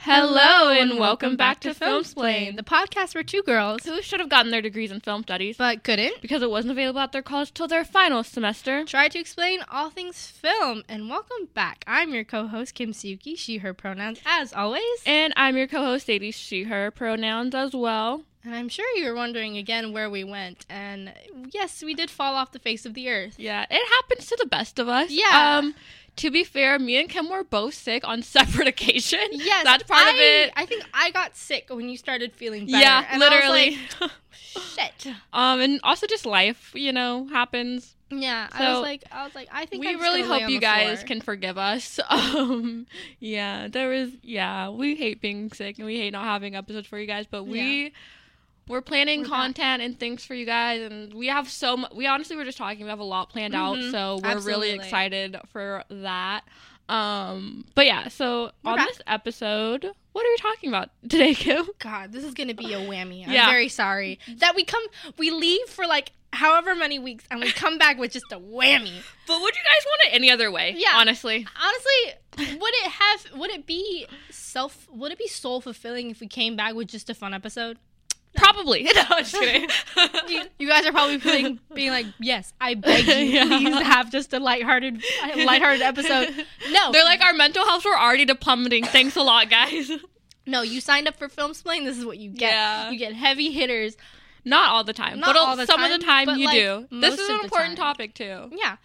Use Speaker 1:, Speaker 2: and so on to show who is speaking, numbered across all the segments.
Speaker 1: Hello and welcome back to Filmsplain,
Speaker 2: the podcast where two girls
Speaker 1: who should have gotten their degrees in film studies
Speaker 2: but couldn't
Speaker 1: because it wasn't available at their college till their final semester.
Speaker 2: try to explain all things film. And welcome back. I'm your co-host Kim Suki, she her pronouns as always.
Speaker 1: And I'm your co-host Cedes, she, her pronouns as well.
Speaker 2: And I'm sure you're wondering again where we went. And yes, we did fall off the face of the earth.
Speaker 1: Yeah, it happens to the best of us.
Speaker 2: Yeah.
Speaker 1: Um, to be fair, me and Kim were both sick on separate occasions.
Speaker 2: Yes,
Speaker 1: that's part
Speaker 2: I,
Speaker 1: of it.
Speaker 2: I think I got sick when you started feeling better.
Speaker 1: yeah,
Speaker 2: I
Speaker 1: literally.
Speaker 2: like, Shit.
Speaker 1: um, and also just life, you know, happens.
Speaker 2: Yeah, I
Speaker 1: So,
Speaker 2: was like, I was like, I think
Speaker 1: we
Speaker 2: I'm
Speaker 1: really hope you guys
Speaker 2: floor.
Speaker 1: can forgive us. Um, yeah, there was, yeah, we hate being sick and we hate not having episodes for you guys, but we we're planning
Speaker 2: We're back.
Speaker 1: content and things for you guys, and we have so much. We honestly were just talking. We have a lot planned out,
Speaker 2: Mhm,
Speaker 1: so we're really excited for that. Um, but yeah, so
Speaker 2: We're
Speaker 1: on
Speaker 2: back.
Speaker 1: this episode, what are we talking about today, Kim?
Speaker 2: God, this is gonna be a whammy. I'm
Speaker 1: Yeah.
Speaker 2: very sorry that we come, we leave for like however many weeks, and we come back with just a whammy.
Speaker 1: But would you guys want it any other way?
Speaker 2: Yeah.
Speaker 1: honestly.
Speaker 2: Honestly, would it have? Would it be self? Would it be soul fulfilling if we came back with just a fun episode?
Speaker 1: Probably. no, I'm just kidding.
Speaker 2: You, you guys are probably feeling, being like, "Yes, I beg you,
Speaker 1: Yeah.
Speaker 2: please have just a lighthearted, lighthearted episode." No,
Speaker 1: They're like, our mental health were already plummeting. Thanks a lot, guys.
Speaker 2: no. You signed up for Film. This is what you get.
Speaker 1: Yeah.
Speaker 2: You get heavy hitters.
Speaker 1: Not all the time,
Speaker 2: Not
Speaker 1: but
Speaker 2: all the
Speaker 1: some of the time you
Speaker 2: like,
Speaker 1: do. This is an important topic too.
Speaker 2: Yeah.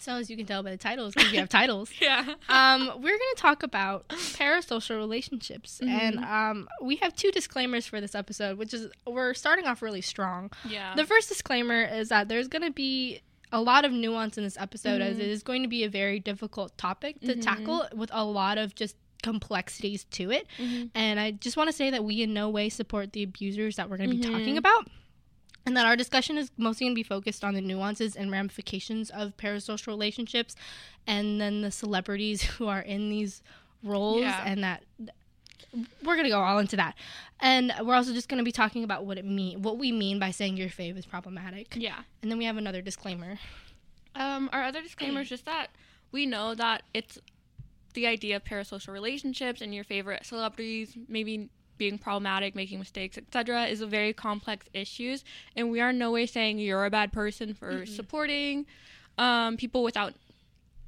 Speaker 2: So as you can tell by the titles, because we have titles.
Speaker 1: Yeah.
Speaker 2: um, we're going to talk about parasocial relationships, and
Speaker 1: Mhm.
Speaker 2: um, we have two disclaimers for this episode, which is we're starting off really strong.
Speaker 1: yeah.
Speaker 2: The first disclaimer is that there's going to be a lot of nuance in this episode, as
Speaker 1: Mhm.
Speaker 2: it is going to be a very difficult topic to
Speaker 1: Mhm.
Speaker 2: tackle with a lot of just complexities to it.
Speaker 1: Mhm.
Speaker 2: And I just want to say that we in no way support the abusers that we're going to be talking about. And that our discussion is mostly going to be focused on the nuances and ramifications of parasocial relationships and then the celebrities who are in these roles.
Speaker 1: Yeah.
Speaker 2: And that we're going to go all into that. And we're also just going to be talking about what it mean, what we mean by saying your fave is problematic.
Speaker 1: Yeah.
Speaker 2: And then we have another disclaimer.
Speaker 1: Um, our other disclaimer is just that we know that it's the idea of parasocial relationships and your favorite celebrities maybe being problematic, making mistakes, etc., is a very complex issues, and we are in no way saying you're a bad person for supporting um, people without.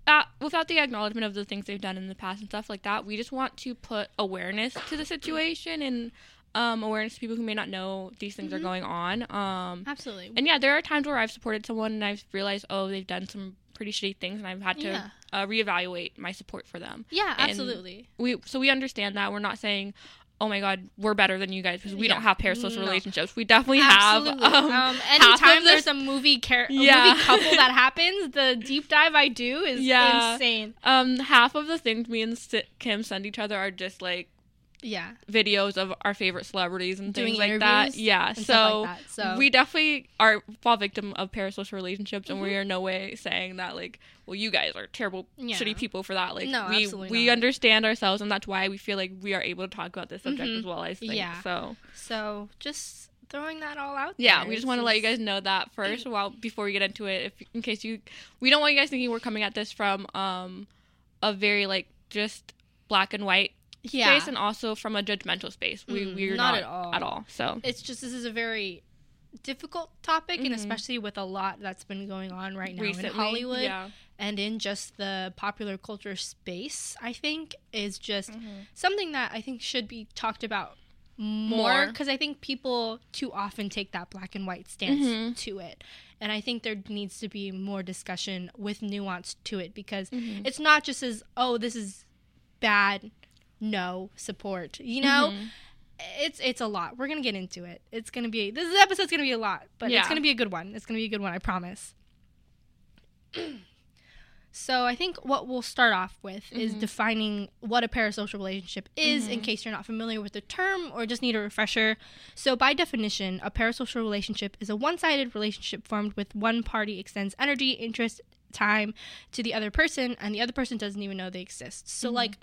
Speaker 1: Uh, without the acknowledgement of the things they've done in the past and stuff like that, we just want to put awareness to the situation and um, awareness to people who may not know these things are
Speaker 2: Mhm.
Speaker 1: going on. Um,
Speaker 2: Absolutely.
Speaker 1: and yeah, there are times where I've supported someone and I've realized, oh, they've done some pretty shitty things, and I've had to
Speaker 2: Yeah.
Speaker 1: uh, reevaluate my support for them.
Speaker 2: yeah,
Speaker 1: and-
Speaker 2: absolutely.
Speaker 1: We so we understand that we're not saying, oh my god, we're better than you guys because we
Speaker 2: Yeah.
Speaker 1: don't have parasocial
Speaker 2: No.
Speaker 1: relationships. We definitely
Speaker 2: Absolutely.
Speaker 1: have.
Speaker 2: Um,
Speaker 1: Um,
Speaker 2: anytime there's a movie a
Speaker 1: Yeah.
Speaker 2: movie couple that happens, the deep dive I do is
Speaker 1: Yeah.
Speaker 2: insane.
Speaker 1: um, half of the things me and Kim send each other are just like
Speaker 2: Yeah,
Speaker 1: videos of our favorite celebrities and
Speaker 2: Doing
Speaker 1: things like that. Yeah, so.
Speaker 2: like that. So
Speaker 1: We definitely are fall victim of parasocial relationships, and
Speaker 2: Mhm.
Speaker 1: we are no way saying that like, well, you guys are terrible,
Speaker 2: Yeah.
Speaker 1: shitty people for that. Like,
Speaker 2: No,
Speaker 1: we we
Speaker 2: not.
Speaker 1: understand ourselves, and that's why we feel like we are able to talk about this subject
Speaker 2: Mhm.
Speaker 1: as well. I think
Speaker 2: Yeah.
Speaker 1: so.
Speaker 2: so just throwing that all out.
Speaker 1: Yeah,
Speaker 2: there.
Speaker 1: we just want to let you guys know that first, while before we get into it, if in case you, we don't want you guys thinking we're coming at this from um a very like just black and white
Speaker 2: yeah.
Speaker 1: space, and also from a judgmental space. We
Speaker 2: Mm,
Speaker 1: we're
Speaker 2: not
Speaker 1: not,
Speaker 2: at all.
Speaker 1: At all. So
Speaker 2: It's just this is a very difficult topic, and
Speaker 1: Mhm.
Speaker 2: especially with a lot that's been going on right now
Speaker 1: recently,
Speaker 2: in Hollywood
Speaker 1: yeah.
Speaker 2: and in just the popular culture space. I think is just
Speaker 1: Mhm.
Speaker 2: something that I think should be talked about more because I think people too often take that black and white stance
Speaker 1: Mhm.
Speaker 2: to it. And I think there needs to be more discussion with nuance to it because
Speaker 1: Mhm.
Speaker 2: it's not just as, oh, this is bad, no support. You know,
Speaker 1: Mhm.
Speaker 2: it's it's a lot. We're to get into it. It's to be this episode's to be a lot, but
Speaker 1: Yeah.
Speaker 2: it's to be a good one. It's to be a good one, I promise. So I think what we'll start off with is
Speaker 1: Mhm.
Speaker 2: defining what a parasocial relationship is in
Speaker 1: Mhm.
Speaker 2: case you're not familiar with the term or just need a refresher. So by definition, a parasocial relationship is a one-sided relationship formed with one party extends energy, interest, time to the other person and the other person doesn't even know they exist. So
Speaker 1: Mhm.
Speaker 2: like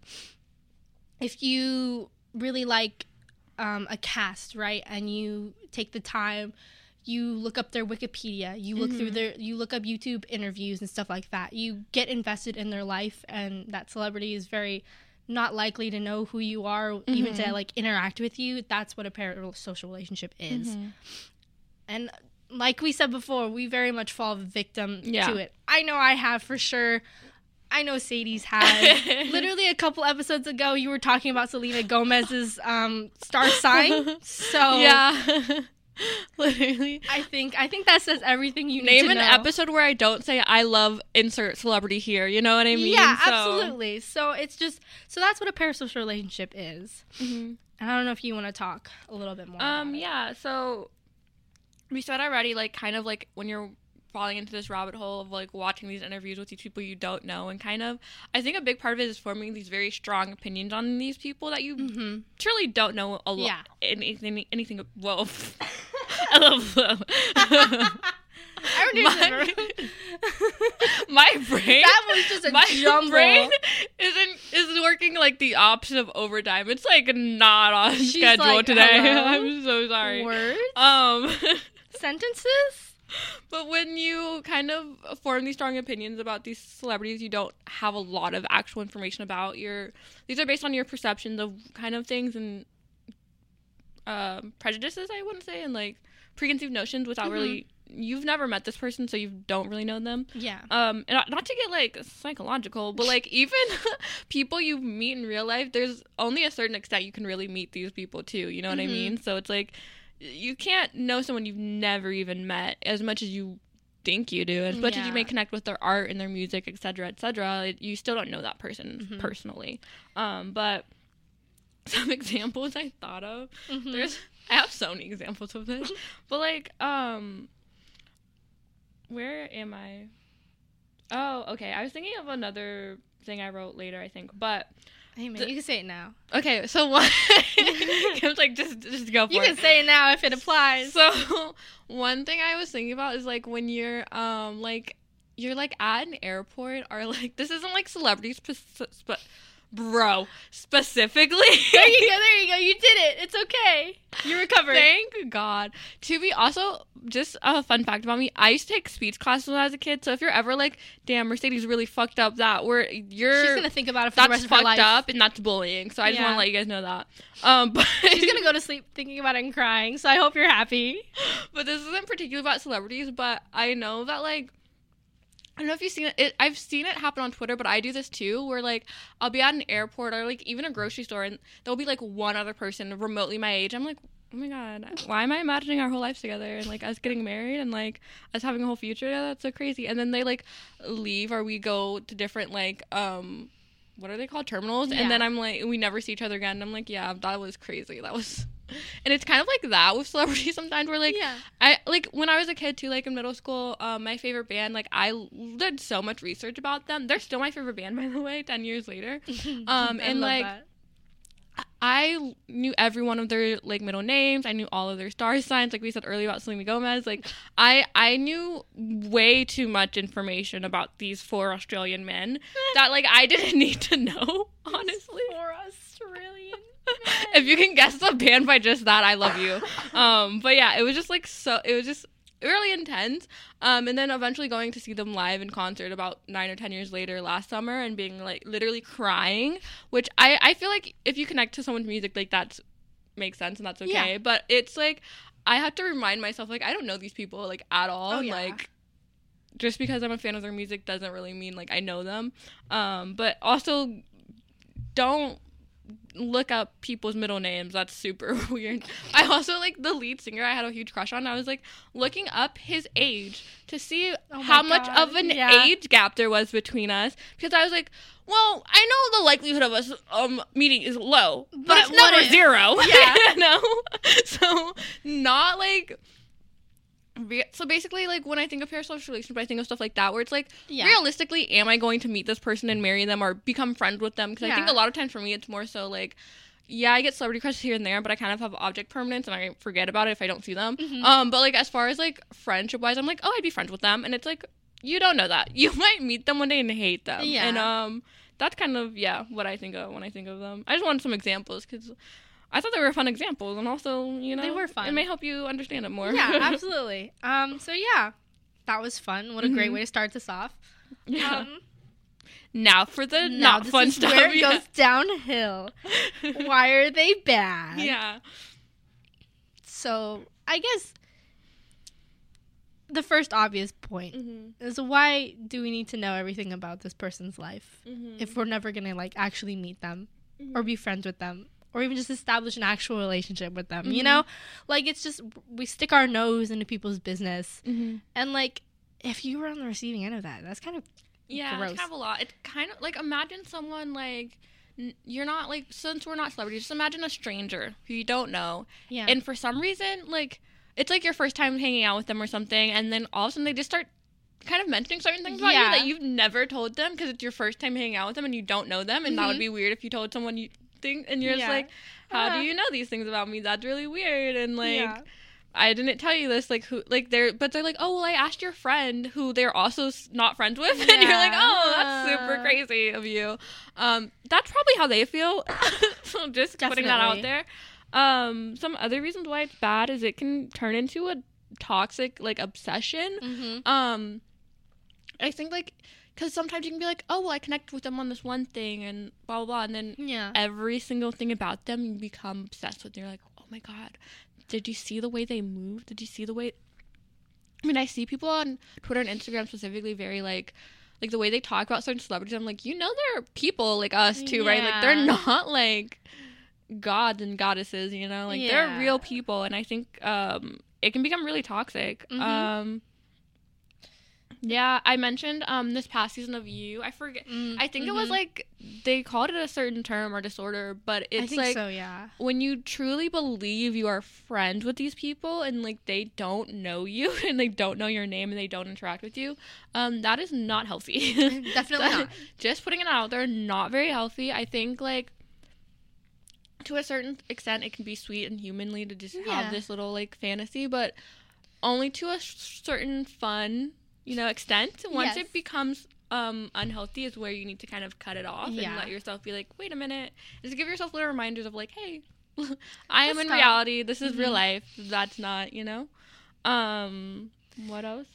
Speaker 2: if you really like um, a cast, right? And you take the time you look up their Wikipedia, you look through
Speaker 1: Mhm.
Speaker 2: their, you look up YouTube interviews and stuff like that. You get invested in their life, and that celebrity is very not likely to know who you are, even to
Speaker 1: Mhm.
Speaker 2: like interact with you. That's what a parasocial relationship is.
Speaker 1: Mhm.
Speaker 2: And like we said before, we very much fall victim
Speaker 1: Yeah.
Speaker 2: to it. I know I have for sure. I know Sadie's had. Literally a couple episodes ago, you were talking about Selena Gomez's um, star sign. So
Speaker 1: yeah. Literally.
Speaker 2: I think I think that says everything you need
Speaker 1: Name an
Speaker 2: know.
Speaker 1: episode where I don't say I love insert celebrity here. You know what I mean?
Speaker 2: Yeah,
Speaker 1: So-
Speaker 2: absolutely. So it's just so that's what a parasocial relationship is.
Speaker 1: Mhm.
Speaker 2: And I don't know if you want to talk a little bit more.
Speaker 1: Um, yeah, so we said already, like, kind of like when you're falling into this rabbit hole of like watching these interviews with these people you don't know, and kind of, I think a big part of it is forming these very strong opinions on these people that you
Speaker 2: Mhm.
Speaker 1: truly don't know a lot.
Speaker 2: Yeah.
Speaker 1: Anything, anything. Whoa. I love
Speaker 2: I already
Speaker 1: my, my brain.
Speaker 2: that was just a
Speaker 1: my
Speaker 2: jumble.
Speaker 1: brain isn't is working like the opposite of overtime. It's like not on
Speaker 2: She's
Speaker 1: schedule
Speaker 2: like,
Speaker 1: today.
Speaker 2: "Hello?"
Speaker 1: I'm so sorry.
Speaker 2: Words,
Speaker 1: Um,
Speaker 2: sentences.
Speaker 1: But when you kind of form these strong opinions about these celebrities, you don't have a lot of actual information about your. These are based on your perceptions of kind of things and um, prejudices. I wouldn't say and like preconceived notions without
Speaker 2: Mhm.
Speaker 1: really. You've never met this person, so you don't really know them.
Speaker 2: Yeah.
Speaker 1: Um, and not, not to get like psychological, but like even people you meet in real life, there's only a certain extent you can really meet these people too. You know what I
Speaker 2: Mhm.
Speaker 1: mean? So it's like you can't know someone you've never even met as much as you think you do. As much as you may connect with their art and their music, etc., etc., you still don't know that person
Speaker 2: Mhm.
Speaker 1: personally. Um, but some examples I thought of
Speaker 2: Mhm.
Speaker 1: there's I have so many examples of this. but like um where am I? Oh, okay. I was thinking of another thing I wrote later, I think. But
Speaker 2: Hey man,
Speaker 1: the-
Speaker 2: you can say it now.
Speaker 1: okay, so one Kim's like just just go for it.
Speaker 2: You
Speaker 1: it.
Speaker 2: can say it now if it applies.
Speaker 1: So one thing I was thinking about is like when you're um like you're like at an airport or like this isn't like celebrities spe- spe- bro specifically
Speaker 2: there you go. There you go. You did it. It's okay. You recovered.
Speaker 1: Thank God. To be also just a fun fact about me, I used to take speech classes when I was a kid. So if you're ever like, damn, Mercedes really fucked up that, we're you're
Speaker 2: She's gonna think about it for the rest of her life.
Speaker 1: That's fucked up and that's bullying. So I just want to let you guys know that. Um, but
Speaker 2: She's gonna go to sleep thinking about it and crying. So I hope you're happy.
Speaker 1: but this isn't particularly about celebrities, but I know that like I don't know if you've seen it. it. I've seen it happen on Twitter, but I do this too, where like I'll be at an airport or like even a grocery store, and there'll be like one other person remotely my age. I'm like, oh my god, why am I imagining our whole lives together and like us getting married and like us having a whole future? Yeah, that's so crazy. And then they like leave or we go to different like um what are they called terminals
Speaker 2: Yeah.
Speaker 1: and then i'm like we never see each other again and i'm like yeah that was crazy that was and it's kind of like that with celebrities sometimes where like
Speaker 2: yeah.
Speaker 1: I like when I was a kid too, like in middle school. Um, my favorite band, like i did so much research about them. They're still my favorite band, by the way. Ten years later, Um,
Speaker 2: I
Speaker 1: and, like,
Speaker 2: that.
Speaker 1: I knew every one of their like middle names. I knew all of their star signs, like we said earlier about Selena Gomez. Like I, I knew way too much information about these four Australian men that like I didn't need to know. Honestly,
Speaker 2: for Australian.
Speaker 1: if you can guess the band by just that, I love you. Um, but yeah, it was just like so. It was just really intense. Um, and then eventually going to see them live in concert about nine or ten years later last summer and being like literally crying, which I I feel like if you connect to someone's music like that makes sense and that's okay.
Speaker 2: Yeah.
Speaker 1: But it's like I have to remind myself like I don't know these people like at all.
Speaker 2: Oh, yeah.
Speaker 1: Like just because I'm a fan of their music doesn't really mean like I know them. Um, but also don't look up people's middle names. That's super weird. I also like the lead singer I had a huge crush on. I was like looking up his age to see
Speaker 2: Oh
Speaker 1: how much of an
Speaker 2: yeah.
Speaker 1: age gap there was between us because I was like, well, I know the likelihood of us um meeting is low, but,
Speaker 2: But
Speaker 1: it's never zero.
Speaker 2: Yeah.
Speaker 1: you know. So not like. Re- So basically, like when I think of parasocial relationship, I think of stuff like that, where it's like,
Speaker 2: Yeah.
Speaker 1: realistically, am I going to meet this person and marry them or become friends with them? Because I think a lot of times for me, it's more so like, yeah, I get celebrity crushes here and there, but I kind of have object permanence and I forget about it if I don't see them.
Speaker 2: Mhm.
Speaker 1: Um, but like as far as like friendship wise, I'm like, oh, I'd be friends with them, and it's like you don't know that you might meet them one day and hate them.
Speaker 2: Yeah.
Speaker 1: and um, that's kind of yeah what I think of when I think of them. I just wanted some examples because. I thought they were fun examples, and also, you know,
Speaker 2: They were fun.
Speaker 1: It may help you understand it more.
Speaker 2: yeah, absolutely. Um, so yeah, that was fun. What a great
Speaker 1: Mhm.
Speaker 2: way to start this off.
Speaker 1: yeah.
Speaker 2: Um,
Speaker 1: now for the
Speaker 2: now
Speaker 1: not fun stuff.
Speaker 2: where it
Speaker 1: yeah.
Speaker 2: goes downhill. Why are they bad?
Speaker 1: yeah.
Speaker 2: So I guess the first obvious point
Speaker 1: Mm-hmm.
Speaker 2: is why do we need to know everything about this person's life
Speaker 1: Mm-hmm.
Speaker 2: if we're never gonna like actually meet them or be friends with them or even just establish an actual relationship with them you
Speaker 1: Mhm.
Speaker 2: know like it's just we stick our nose into people's business
Speaker 1: Mm-hmm.
Speaker 2: and like if you were on the receiving end of that that's kind of
Speaker 1: Yeah,
Speaker 2: Gross.
Speaker 1: it's kind of a lot. It's kind of like imagine someone like you're not like since we're not celebrities, just imagine a stranger who you don't know,
Speaker 2: yeah
Speaker 1: and for some reason like it's like your first time hanging out with them or something, and then all of a sudden they just start kind of mentioning certain things about
Speaker 2: Yeah.
Speaker 1: you that you've never told them because it's your first time hanging out with them and you don't know them, and that would
Speaker 2: Mhm.
Speaker 1: be weird if you told someone you and you're
Speaker 2: Yeah.
Speaker 1: just like, how
Speaker 2: Ah.
Speaker 1: do you know these things about me? That's really weird, and like.
Speaker 2: yeah.
Speaker 1: I didn't tell you this, like who, like they're, but they're like, oh well, I asked your friend who they're also not friends with, and you're like, oh, that's super crazy of you. Um, that's probably how they feel. so just putting that out there. Um, some other reasons why it's bad is it can turn into a toxic like obsession.
Speaker 2: mm-hmm.
Speaker 1: Um, I think like because sometimes you can be like, oh well, I connect with them on this one thing and blah blah blah, and then
Speaker 2: yeah
Speaker 1: every single thing about them you become obsessed with. You're like, oh my god, did you see the way they move? Did you see the way? I mean, I see people on Twitter and Instagram specifically very like, like the way they talk about certain celebrities. I'm like, you know, they're people like us too, right? Like they're not like gods and goddesses, you know, like they're real people, and I think um it can become really toxic.
Speaker 2: Mhm.
Speaker 1: Um. Yeah, I mentioned um this past season of You. I forget. I think it was
Speaker 2: Mhm.
Speaker 1: like they called it a certain term or disorder, but it's
Speaker 2: I think
Speaker 1: like
Speaker 2: so yeah
Speaker 1: when you truly believe you are friends with these people and like they don't know you and they don't know your name and they don't interact with you, um, that is not healthy.
Speaker 2: definitely
Speaker 1: That-
Speaker 2: not
Speaker 1: Just putting it out there, not very healthy. I think like to a certain extent, it can be sweet and humanly to just
Speaker 2: Yeah.
Speaker 1: have this little like fantasy, but only to a certain fun, you know, extent. Once
Speaker 2: Yes.
Speaker 1: it becomes um unhealthy is where you need to kind of cut it off
Speaker 2: Yeah.
Speaker 1: and let yourself be like, wait a minute. Just give yourself little reminders of like, hey, I am in
Speaker 2: stop.
Speaker 1: reality. This is real
Speaker 2: Mhm.
Speaker 1: life. That's not, you know. Um, what else?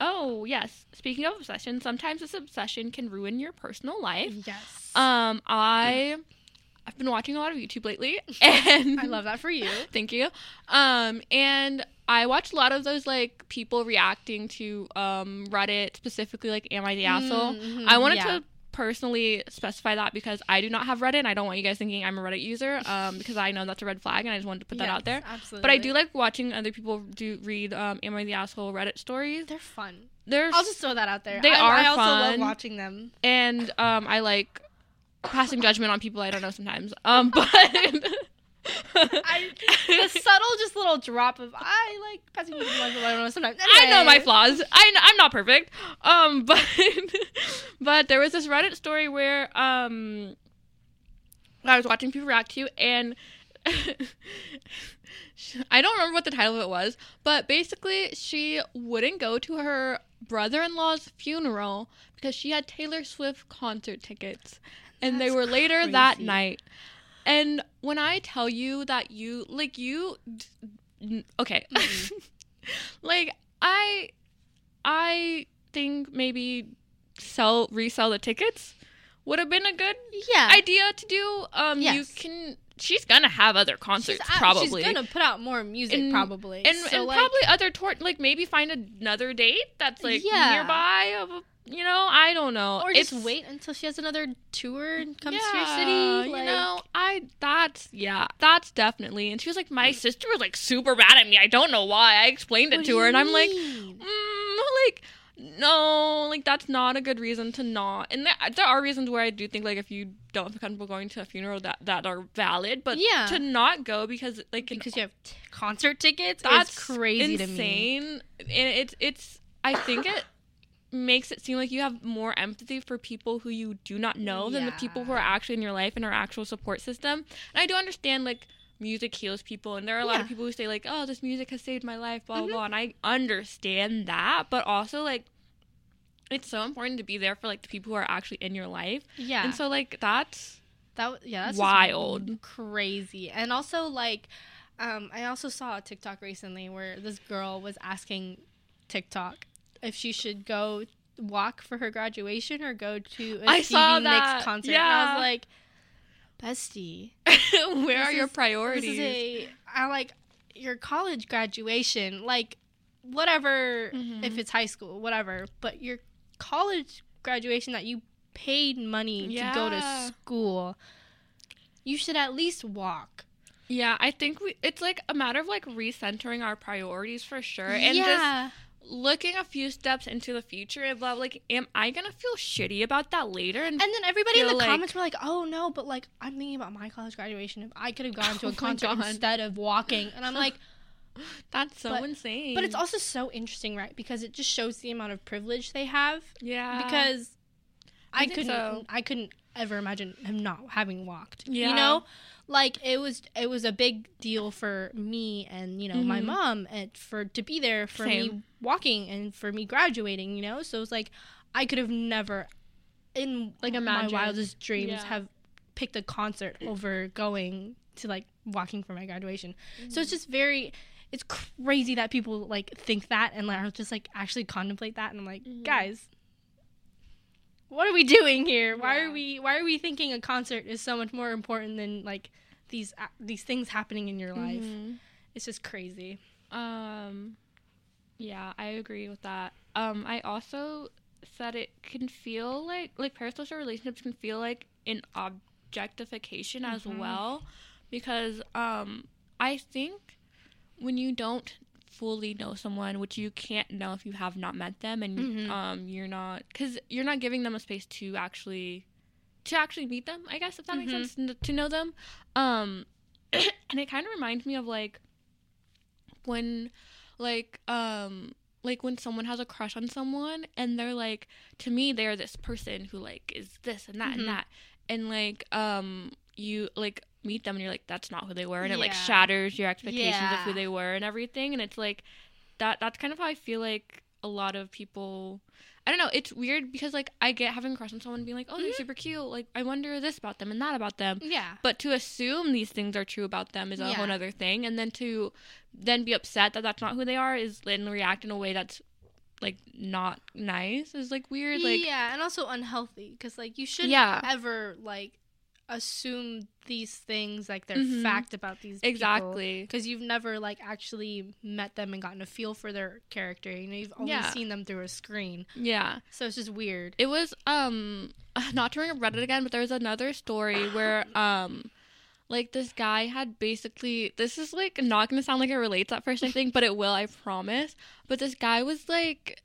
Speaker 1: Oh yes. Speaking of obsession, sometimes this obsession can ruin your personal life.
Speaker 2: yes
Speaker 1: Um, I I've been watching a lot of YouTube lately, and
Speaker 2: I love that for you
Speaker 1: Thank you. Um, and I watched a lot of those like people reacting to um Reddit specifically, like "Am I the asshole?"
Speaker 2: Mhm,
Speaker 1: I wanted
Speaker 2: yeah.
Speaker 1: to personally specify that because I do not have Reddit. and I don't want you guys thinking I'm a Reddit user, um, because I know that's a red flag, and I just wanted to put that
Speaker 2: Yes,
Speaker 1: out there.
Speaker 2: absolutely
Speaker 1: But I do like watching other people do read um, "Am I the asshole?" Reddit stories.
Speaker 2: they're fun
Speaker 1: They're
Speaker 2: I'll just throw that out there
Speaker 1: They
Speaker 2: I,
Speaker 1: are
Speaker 2: I also love watching them
Speaker 1: and um, I like passing judgment on people I don't know sometimes. Um, but
Speaker 2: I, the subtle just little drop of I like passing people I don't know sometimes.
Speaker 1: I know my flaws. I I'm not perfect. Um, but but there was this Reddit story where um I was watching people react to, you and I don't remember what the title of it was, but basically she wouldn't go to her brother-in-law's funeral because she had Taylor Swift concert tickets, and they
Speaker 2: That's
Speaker 1: were later that night. And when I tell you that you like you, okay,
Speaker 2: Mhm.
Speaker 1: like I, I think maybe sell resell the tickets would have been a good
Speaker 2: Yeah,
Speaker 1: idea to do. Um, you can. She's gonna have other concerts
Speaker 2: she's,
Speaker 1: probably.
Speaker 2: She's gonna put out more music
Speaker 1: And-
Speaker 2: probably,
Speaker 1: and,
Speaker 2: So,
Speaker 1: and
Speaker 2: like,
Speaker 1: probably other tour like maybe find another date that's like
Speaker 2: Yeah.
Speaker 1: nearby of a, you know I don't know
Speaker 2: or just
Speaker 1: It's-
Speaker 2: wait until she has another tour and comes
Speaker 1: yeah,
Speaker 2: to your city.
Speaker 1: you know I that's yeah that's definitely and she was like my sister was like super mad at me I don't know why I explained it to her and I'm like mm, like no like that's not a good reason to not and there, there are reasons where i do think like if you don't feel comfortable going to a funeral that that are valid but
Speaker 2: Yeah.
Speaker 1: to not go because like
Speaker 2: because you have t- concert tickets.
Speaker 1: that's
Speaker 2: crazy to me.
Speaker 1: insane and it's it's i think it makes it seem like you have more empathy for people who you do not know than the people who are actually in your life and our actual support system. And i do understand like music heals people and there are a lot of people who say like oh this music has saved my life blah blah
Speaker 2: Mhm.
Speaker 1: blah and i understand that but also like it's so important to be there for like the people who are actually in your life.
Speaker 2: Yeah,
Speaker 1: and so like that's
Speaker 2: that yeah, that's
Speaker 1: wild.
Speaker 2: crazy, and also like, um, I also saw a TikTok recently where this girl was asking TikTok if she should go walk for her graduation or go to a
Speaker 1: I
Speaker 2: Stevie
Speaker 1: saw
Speaker 2: Nicks
Speaker 1: that.
Speaker 2: concert. And I was like, bestie,
Speaker 1: Where
Speaker 2: This
Speaker 1: are your priorities?
Speaker 2: this is a I like your college graduation, like whatever
Speaker 1: Mhm.
Speaker 2: if it's high school, whatever, but your college graduation that you paid money to go to school, you should at least walk.
Speaker 1: yeah, I think we, it's like a matter of like recentering our priorities for sure, and just
Speaker 2: yeah.
Speaker 1: Looking a few steps into the future about like, am I gonna feel shitty about that later? And,
Speaker 2: And then everybody in the
Speaker 1: like-
Speaker 2: comments were like, "Oh no, but like I'm thinking about my college graduation. If I could have gone to
Speaker 1: Oh
Speaker 2: a concert
Speaker 1: God.
Speaker 2: instead of walking," and I'm like,
Speaker 1: that's so
Speaker 2: but-
Speaker 1: insane.
Speaker 2: but it's also so interesting, right? Because it just shows the amount of privilege they have.
Speaker 1: yeah,
Speaker 2: Because I,
Speaker 1: I
Speaker 2: couldn't,
Speaker 1: so.
Speaker 2: I couldn't ever imagine him not having walked.
Speaker 1: Yeah.
Speaker 2: You know, like it was, it was a big deal for me and you know my
Speaker 1: Mhm.
Speaker 2: mom and for to be there for me walking and for me graduating. You know, so it's like I could have never, in
Speaker 1: Like,
Speaker 2: my
Speaker 1: imagine.
Speaker 2: wildest dreams,
Speaker 1: Yeah.
Speaker 2: have picked a concert over going to like walking for my graduation. So it's just very. It's crazy that people like think that and like, are just like actually contemplate that, and I'm like,
Speaker 1: Mhm.
Speaker 2: guys, what are we doing here? Why
Speaker 1: Yeah.
Speaker 2: are we why are we thinking a concert is so much more important than like these a- these things happening in your life?
Speaker 1: Mhm.
Speaker 2: It's just crazy.
Speaker 1: Um, yeah, I agree with that. Um, I also said it can feel like like parasocial relationships can feel like an objectification as
Speaker 2: Mhm.
Speaker 1: well, because um, I think when you don't fully know someone, which you can't know if you have not met them, and
Speaker 2: Mhm.
Speaker 1: um, you're not because you're not giving them a space to actually to actually meet them. I guess if that makes
Speaker 2: Mhm.
Speaker 1: sense to know them. Um, and it kind of reminds me of like when like um like when someone has a crush on someone and they're like to me they're this person who like is this and that
Speaker 2: Mhm.
Speaker 1: and that and like um you like meet them and you're like that's not who they were and it like shatters your expectations of who they were and everything and it's like that that's kind of how I feel like a lot of people I don't know, it's weird because like I get having a crush on someone being like, Oh, they're
Speaker 2: Mhm.
Speaker 1: super cute, like I wonder this about them and that about them.
Speaker 2: Yeah.
Speaker 1: But to assume these things are true about them is a
Speaker 2: Yeah.
Speaker 1: whole other thing, and then to then be upset that that's not who they are is and react in a way that's like not nice is like weird. Like
Speaker 2: yeah, and also unhealthy because like you shouldn't
Speaker 1: Yeah.
Speaker 2: ever like assume these things like they're
Speaker 1: Mhm.
Speaker 2: fact about these
Speaker 1: exactly.
Speaker 2: because you've never like actually met them and gotten a feel for their character. You know, you've only
Speaker 1: Yeah.
Speaker 2: seen them through a screen,
Speaker 1: Yeah,
Speaker 2: so it's just weird.
Speaker 1: it was um not to bring up Reddit again, but there was another story where um. Like this guy had basically this is like not gonna sound like it relates at first I think, but it will, I promise. But this guy was like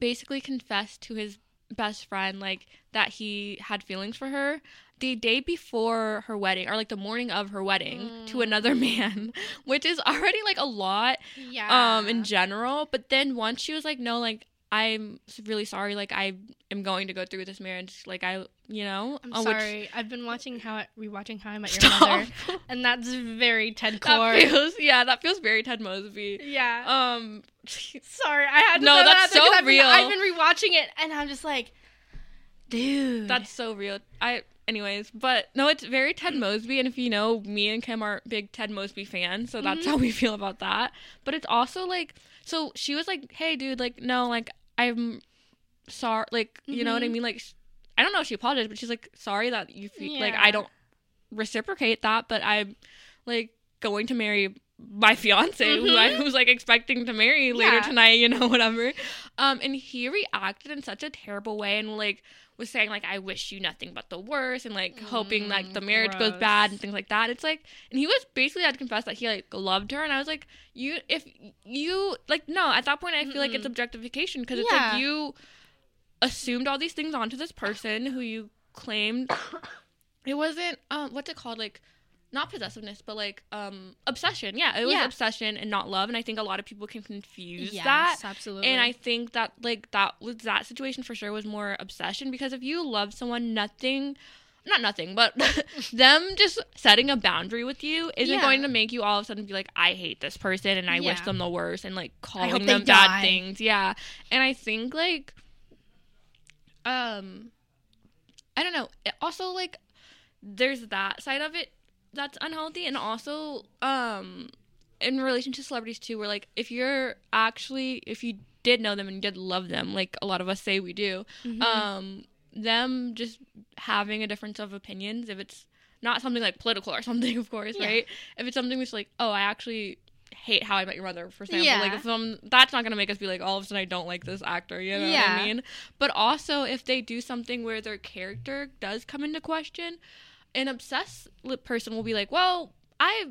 Speaker 1: basically confessed to his best friend like that he had feelings for her the day before her wedding or like the morning of her wedding to
Speaker 2: Mm.
Speaker 1: another man which is already like a lot
Speaker 2: Yeah.
Speaker 1: um in general but then once she was like no like i'm really sorry like i am going to go through this marriage like i you know
Speaker 2: I'm
Speaker 1: uh, which-
Speaker 2: sorry. I've been watching how I, rewatching How I Met Your
Speaker 1: Stop.
Speaker 2: Mother, and that's very Ted Core.
Speaker 1: that feels yeah that feels very ted mosby
Speaker 2: yeah.
Speaker 1: um
Speaker 2: sorry, I had to
Speaker 1: No,
Speaker 2: that
Speaker 1: that's
Speaker 2: out
Speaker 1: so
Speaker 2: I've been,
Speaker 1: real.
Speaker 2: I've been rewatching it, and I'm just like, dude.
Speaker 1: That's so real. I anyways, but no, it's very Ted Mosby and if you know, me and Kim are big Ted Mosby fans, so that's
Speaker 2: Mhm.
Speaker 1: how we feel about that. But it's also like so she was like, "Hey dude, like no, like I'm sorry, like you know what I
Speaker 2: Mhm.
Speaker 1: mean? Like I don't know if she apologized, but she's like, "Sorry that you feel like I don't reciprocate that, but I'm like going to marry my fiance who I
Speaker 2: Mhm.
Speaker 1: was like expecting to marry later
Speaker 2: Yeah.
Speaker 1: tonight, you know, whatever. Um, and he reacted in such a terrible way and like was saying like I wish you nothing but the worst and like hoping like the
Speaker 2: Mm,
Speaker 1: marriage goes bad and things like that. It's like and he was basically had to confess that he like loved her and I was like you if you like no at that point I feel like it's objectification because it's
Speaker 2: Yeah.
Speaker 1: like you assumed all these things onto this person who you claimed it wasn't um what's it called like not possessiveness but like um obsession yeah it was
Speaker 2: Yeah.
Speaker 1: obsession and not love and i think a lot of people can confuse
Speaker 2: yes,
Speaker 1: that
Speaker 2: absolutely.
Speaker 1: and i think that like that was that situation for sure was more obsession because if you love someone nothing not nothing but them just setting a boundary with you isn't
Speaker 2: Yeah.
Speaker 1: going to make you all of a sudden be like i hate this person and i wish them the worst and like calling them bad
Speaker 2: die.
Speaker 1: things yeah and i think like um i don't know it also like there's that side of it that's unhealthy and also um in relation to celebrities too where like if you're actually if you did know them and did love them, like a lot of us say we do,
Speaker 2: Mhm.
Speaker 1: um, them just having a difference of opinions, if it's not something like political or something, of course,
Speaker 2: Yeah.
Speaker 1: right? If it's something that's like, oh, I actually hate How I Met Your Mother, for example,
Speaker 2: Yeah.
Speaker 1: like if some that's not gonna make us be like all of a sudden I don't like this actor, you know what I mean? But also if they do something where their character does come into question, an obsessed person will be like, well, I.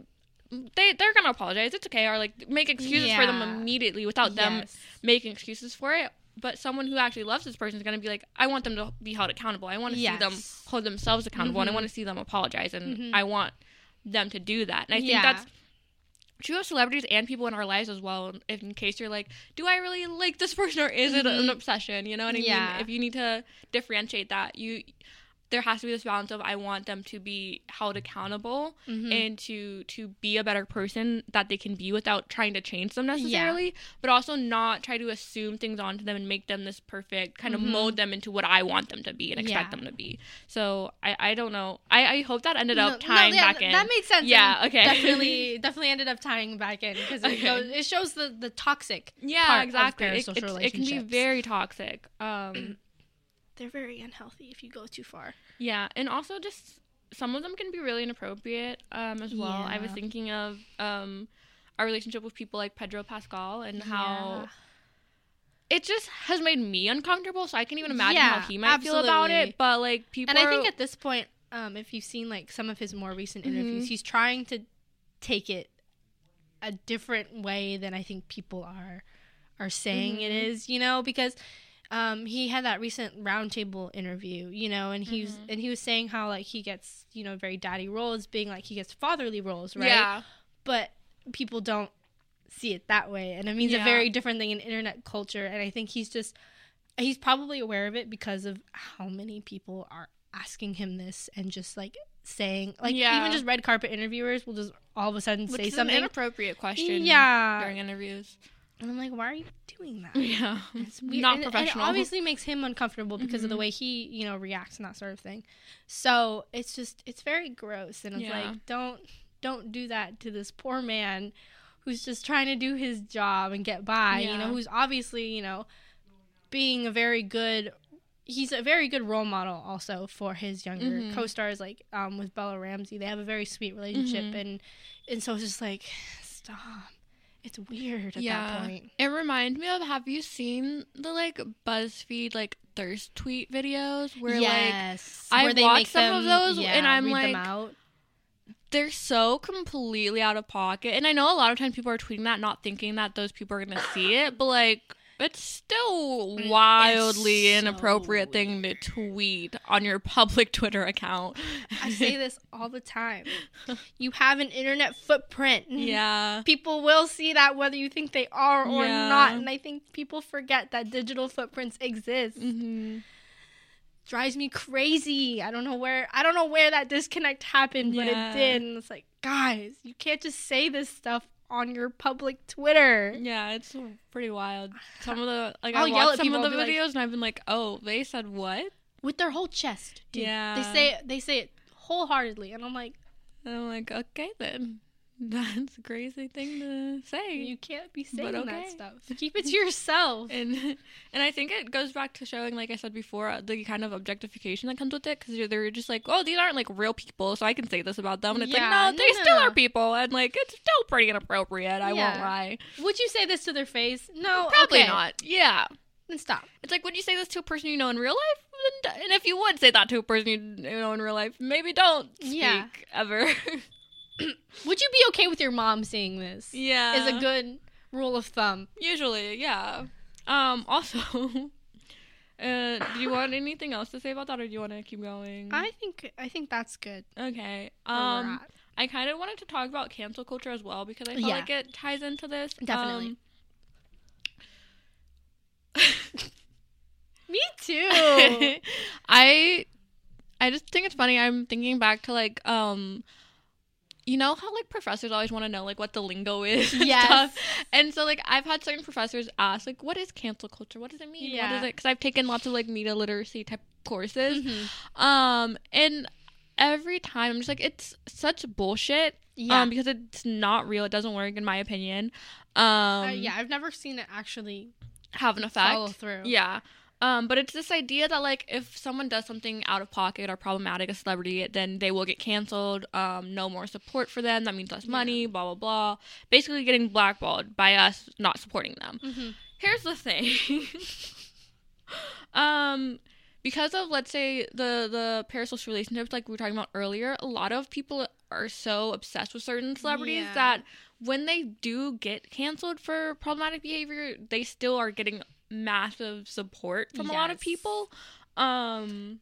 Speaker 1: They they're gonna apologize. It's okay, or like make excuses for them immediately without them
Speaker 2: Yes.
Speaker 1: making excuses for it. But someone who actually loves this person is going to be like, I want them to be held accountable. I want to see them hold themselves accountable, and I
Speaker 2: Mhm.
Speaker 1: want to see them apologize, and
Speaker 2: Mhm.
Speaker 1: I want them to do that. And I think
Speaker 2: Yeah.
Speaker 1: that's true of celebrities and people in our lives as well. In case you're like, do I really like this person, or is it an
Speaker 2: Mhm.
Speaker 1: obsession? You know what I
Speaker 2: Yeah.
Speaker 1: mean? If you need to differentiate that, you there has to be this balance of I want them to be held accountable
Speaker 2: Mhm.
Speaker 1: and to to be a better person that they can be without trying to change them necessarily but also not try to assume things onto them and make them this perfect kind
Speaker 2: Mhm.
Speaker 1: of mold them into what i want them to be and expect
Speaker 2: Yeah.
Speaker 1: them to be so i i don't know i i hope that ended
Speaker 2: No-
Speaker 1: up tying
Speaker 2: yeah,
Speaker 1: back in
Speaker 2: That makes sense.
Speaker 1: Yeah, okay.
Speaker 2: Definitely, definitely ended up tying back in because it, goes- it shows the the toxic.
Speaker 1: yeah
Speaker 2: part of
Speaker 1: exactly it,
Speaker 2: parasocial
Speaker 1: it can be very toxic um
Speaker 2: They're very unhealthy if you go too far.
Speaker 1: Yeah, and also just some of them can be really inappropriate um, as well. I was thinking of um, our relationship with people like Pedro Pascal and how it just has made me uncomfortable. So I can even imagine
Speaker 2: Yeah,
Speaker 1: how he might feel about it. But like people,
Speaker 2: and I
Speaker 1: are-
Speaker 2: think at this point, um, if you've seen like some of his more recent
Speaker 1: Mhm.
Speaker 2: interviews, he's trying to take it a different way than I think people are are saying it
Speaker 1: Mhm.
Speaker 2: is. You know, because um, he had that recent roundtable interview, you know, and he was
Speaker 1: Mhm.
Speaker 2: and he was saying how like he gets you know very daddy roles, being like he gets fatherly roles, right?
Speaker 1: yeah,
Speaker 2: But people don't see it that way, and it means a very different thing in internet culture. And I think he's just he's probably aware of it because of how many people are asking him this and just like saying like
Speaker 1: Yeah.
Speaker 2: even just red carpet interviewers will just all of a sudden
Speaker 1: which
Speaker 2: say something
Speaker 1: an inappropriate question.
Speaker 2: yeah
Speaker 1: during interviews.
Speaker 2: And i'm like why are you doing that
Speaker 1: Yeah,
Speaker 2: it's weird.
Speaker 1: not
Speaker 2: and, and
Speaker 1: professional.
Speaker 2: it obviously makes him uncomfortable because of the
Speaker 1: Mhm.
Speaker 2: way he you know reacts and that sort of thing so it's just it's very gross and it's
Speaker 1: Yeah.
Speaker 2: like don't don't do that to this poor man who's just trying to do his job and get by you know who's obviously you know being a very good he's a very good role model also for his younger
Speaker 1: Mhm.
Speaker 2: co-stars like um with Bella Ramsey they have a very sweet relationship
Speaker 1: Mhm.
Speaker 2: and and so it's just like stop it's weird at
Speaker 1: yeah,
Speaker 2: that point
Speaker 1: it reminds me of. Have you seen the like BuzzFeed like thirst tweet videos where like
Speaker 2: yes,
Speaker 1: I
Speaker 2: where
Speaker 1: watched
Speaker 2: make
Speaker 1: some of those,
Speaker 2: yeah,
Speaker 1: and I'm
Speaker 2: them
Speaker 1: like,
Speaker 2: out.
Speaker 1: they're so completely out of pocket. And I know a lot of times people are tweeting that, not thinking that those people are gonna see it, but like it's still wildly
Speaker 2: so
Speaker 1: inappropriate thing to tweet on your public Twitter account.
Speaker 2: I say this all the time. You have an internet footprint.
Speaker 1: yeah.
Speaker 2: People will see that whether you think they are or
Speaker 1: Yeah.
Speaker 2: not. And I think people forget that digital footprints exist.
Speaker 1: hmm
Speaker 2: Drives me crazy. I don't know where I don't know where that disconnect happened, but
Speaker 1: Yeah.
Speaker 2: it did. And it's like, guys, you can't just say this stuff on your public Twitter.
Speaker 1: Yeah, it's pretty wild. Some of the like
Speaker 2: I'll
Speaker 1: I watched
Speaker 2: at
Speaker 1: some
Speaker 2: people,
Speaker 1: of the videos
Speaker 2: like-
Speaker 1: and I've been like, oh, they said what?
Speaker 2: With their whole chest. dude.
Speaker 1: Yeah.
Speaker 2: They say it, they say it wholeheartedly. And I'm like,
Speaker 1: And I'm like, okay then, that's a crazy thing to say.
Speaker 2: you can't be saying
Speaker 1: But
Speaker 2: that stuff. Keep it to yourself.
Speaker 1: and and I think it goes back to showing, like I said before, uh, the kind of objectification that comes with it, because they're just like, oh, these aren't like real people, so I can say this about them, and it's
Speaker 2: Yeah,
Speaker 1: like, no, they
Speaker 2: no,
Speaker 1: still
Speaker 2: no.
Speaker 1: are people, and like it's still pretty inappropriate. I
Speaker 2: Yeah.
Speaker 1: won't lie.
Speaker 2: Would you say this to their face? No,
Speaker 1: Probably
Speaker 2: okay.
Speaker 1: not. Yeah,
Speaker 2: Then stop.
Speaker 1: it's like, would you say this to a person you know in real life? And, and if you would say that to a person you know in real life, maybe don't speak
Speaker 2: Yeah.
Speaker 1: ever.
Speaker 2: Would you be okay with your mom seeing this?
Speaker 1: yeah,
Speaker 2: Is a good rule of thumb.
Speaker 1: Usually, yeah. Um. Also, uh, do you want anything else to say about that, or do you want to keep going?
Speaker 2: I think I think that's good.
Speaker 1: okay. Um. I kind of wanted to talk about cancel culture as well because I feel
Speaker 2: Yeah.
Speaker 1: like it ties into this.
Speaker 2: Definitely.
Speaker 1: Um,
Speaker 2: Me too.
Speaker 1: I I just think it's funny. I'm thinking back to like um you know how like professors always want to know like what the lingo is and
Speaker 2: Yes.
Speaker 1: stuff? and so like I've had certain professors ask like what is cancel culture what does it mean what
Speaker 2: Yeah.
Speaker 1: is it because I've taken lots of like media literacy type courses
Speaker 2: Mhm.
Speaker 1: um and every time I'm just like it's such bullshit
Speaker 2: Yeah.
Speaker 1: um because it's not real it doesn't work in my opinion um
Speaker 2: Uh, yeah, I've never seen it actually
Speaker 1: have an effect.
Speaker 2: follow through.
Speaker 1: Yeah. Um, but it's this idea that like if someone does something out of pocket or problematic, a celebrity, then they will get canceled. Um, no more support for them. That means less money. Blah blah blah. Basically, getting blackballed by us not supporting them.
Speaker 2: hmm
Speaker 1: Here's the thing. um, because of let's say the the parasocial relationships like we were talking about earlier, a lot of people are so obsessed with certain celebrities
Speaker 2: Yeah.
Speaker 1: that when they do get canceled for problematic behavior, they still are getting massive support from a lot of people. Um,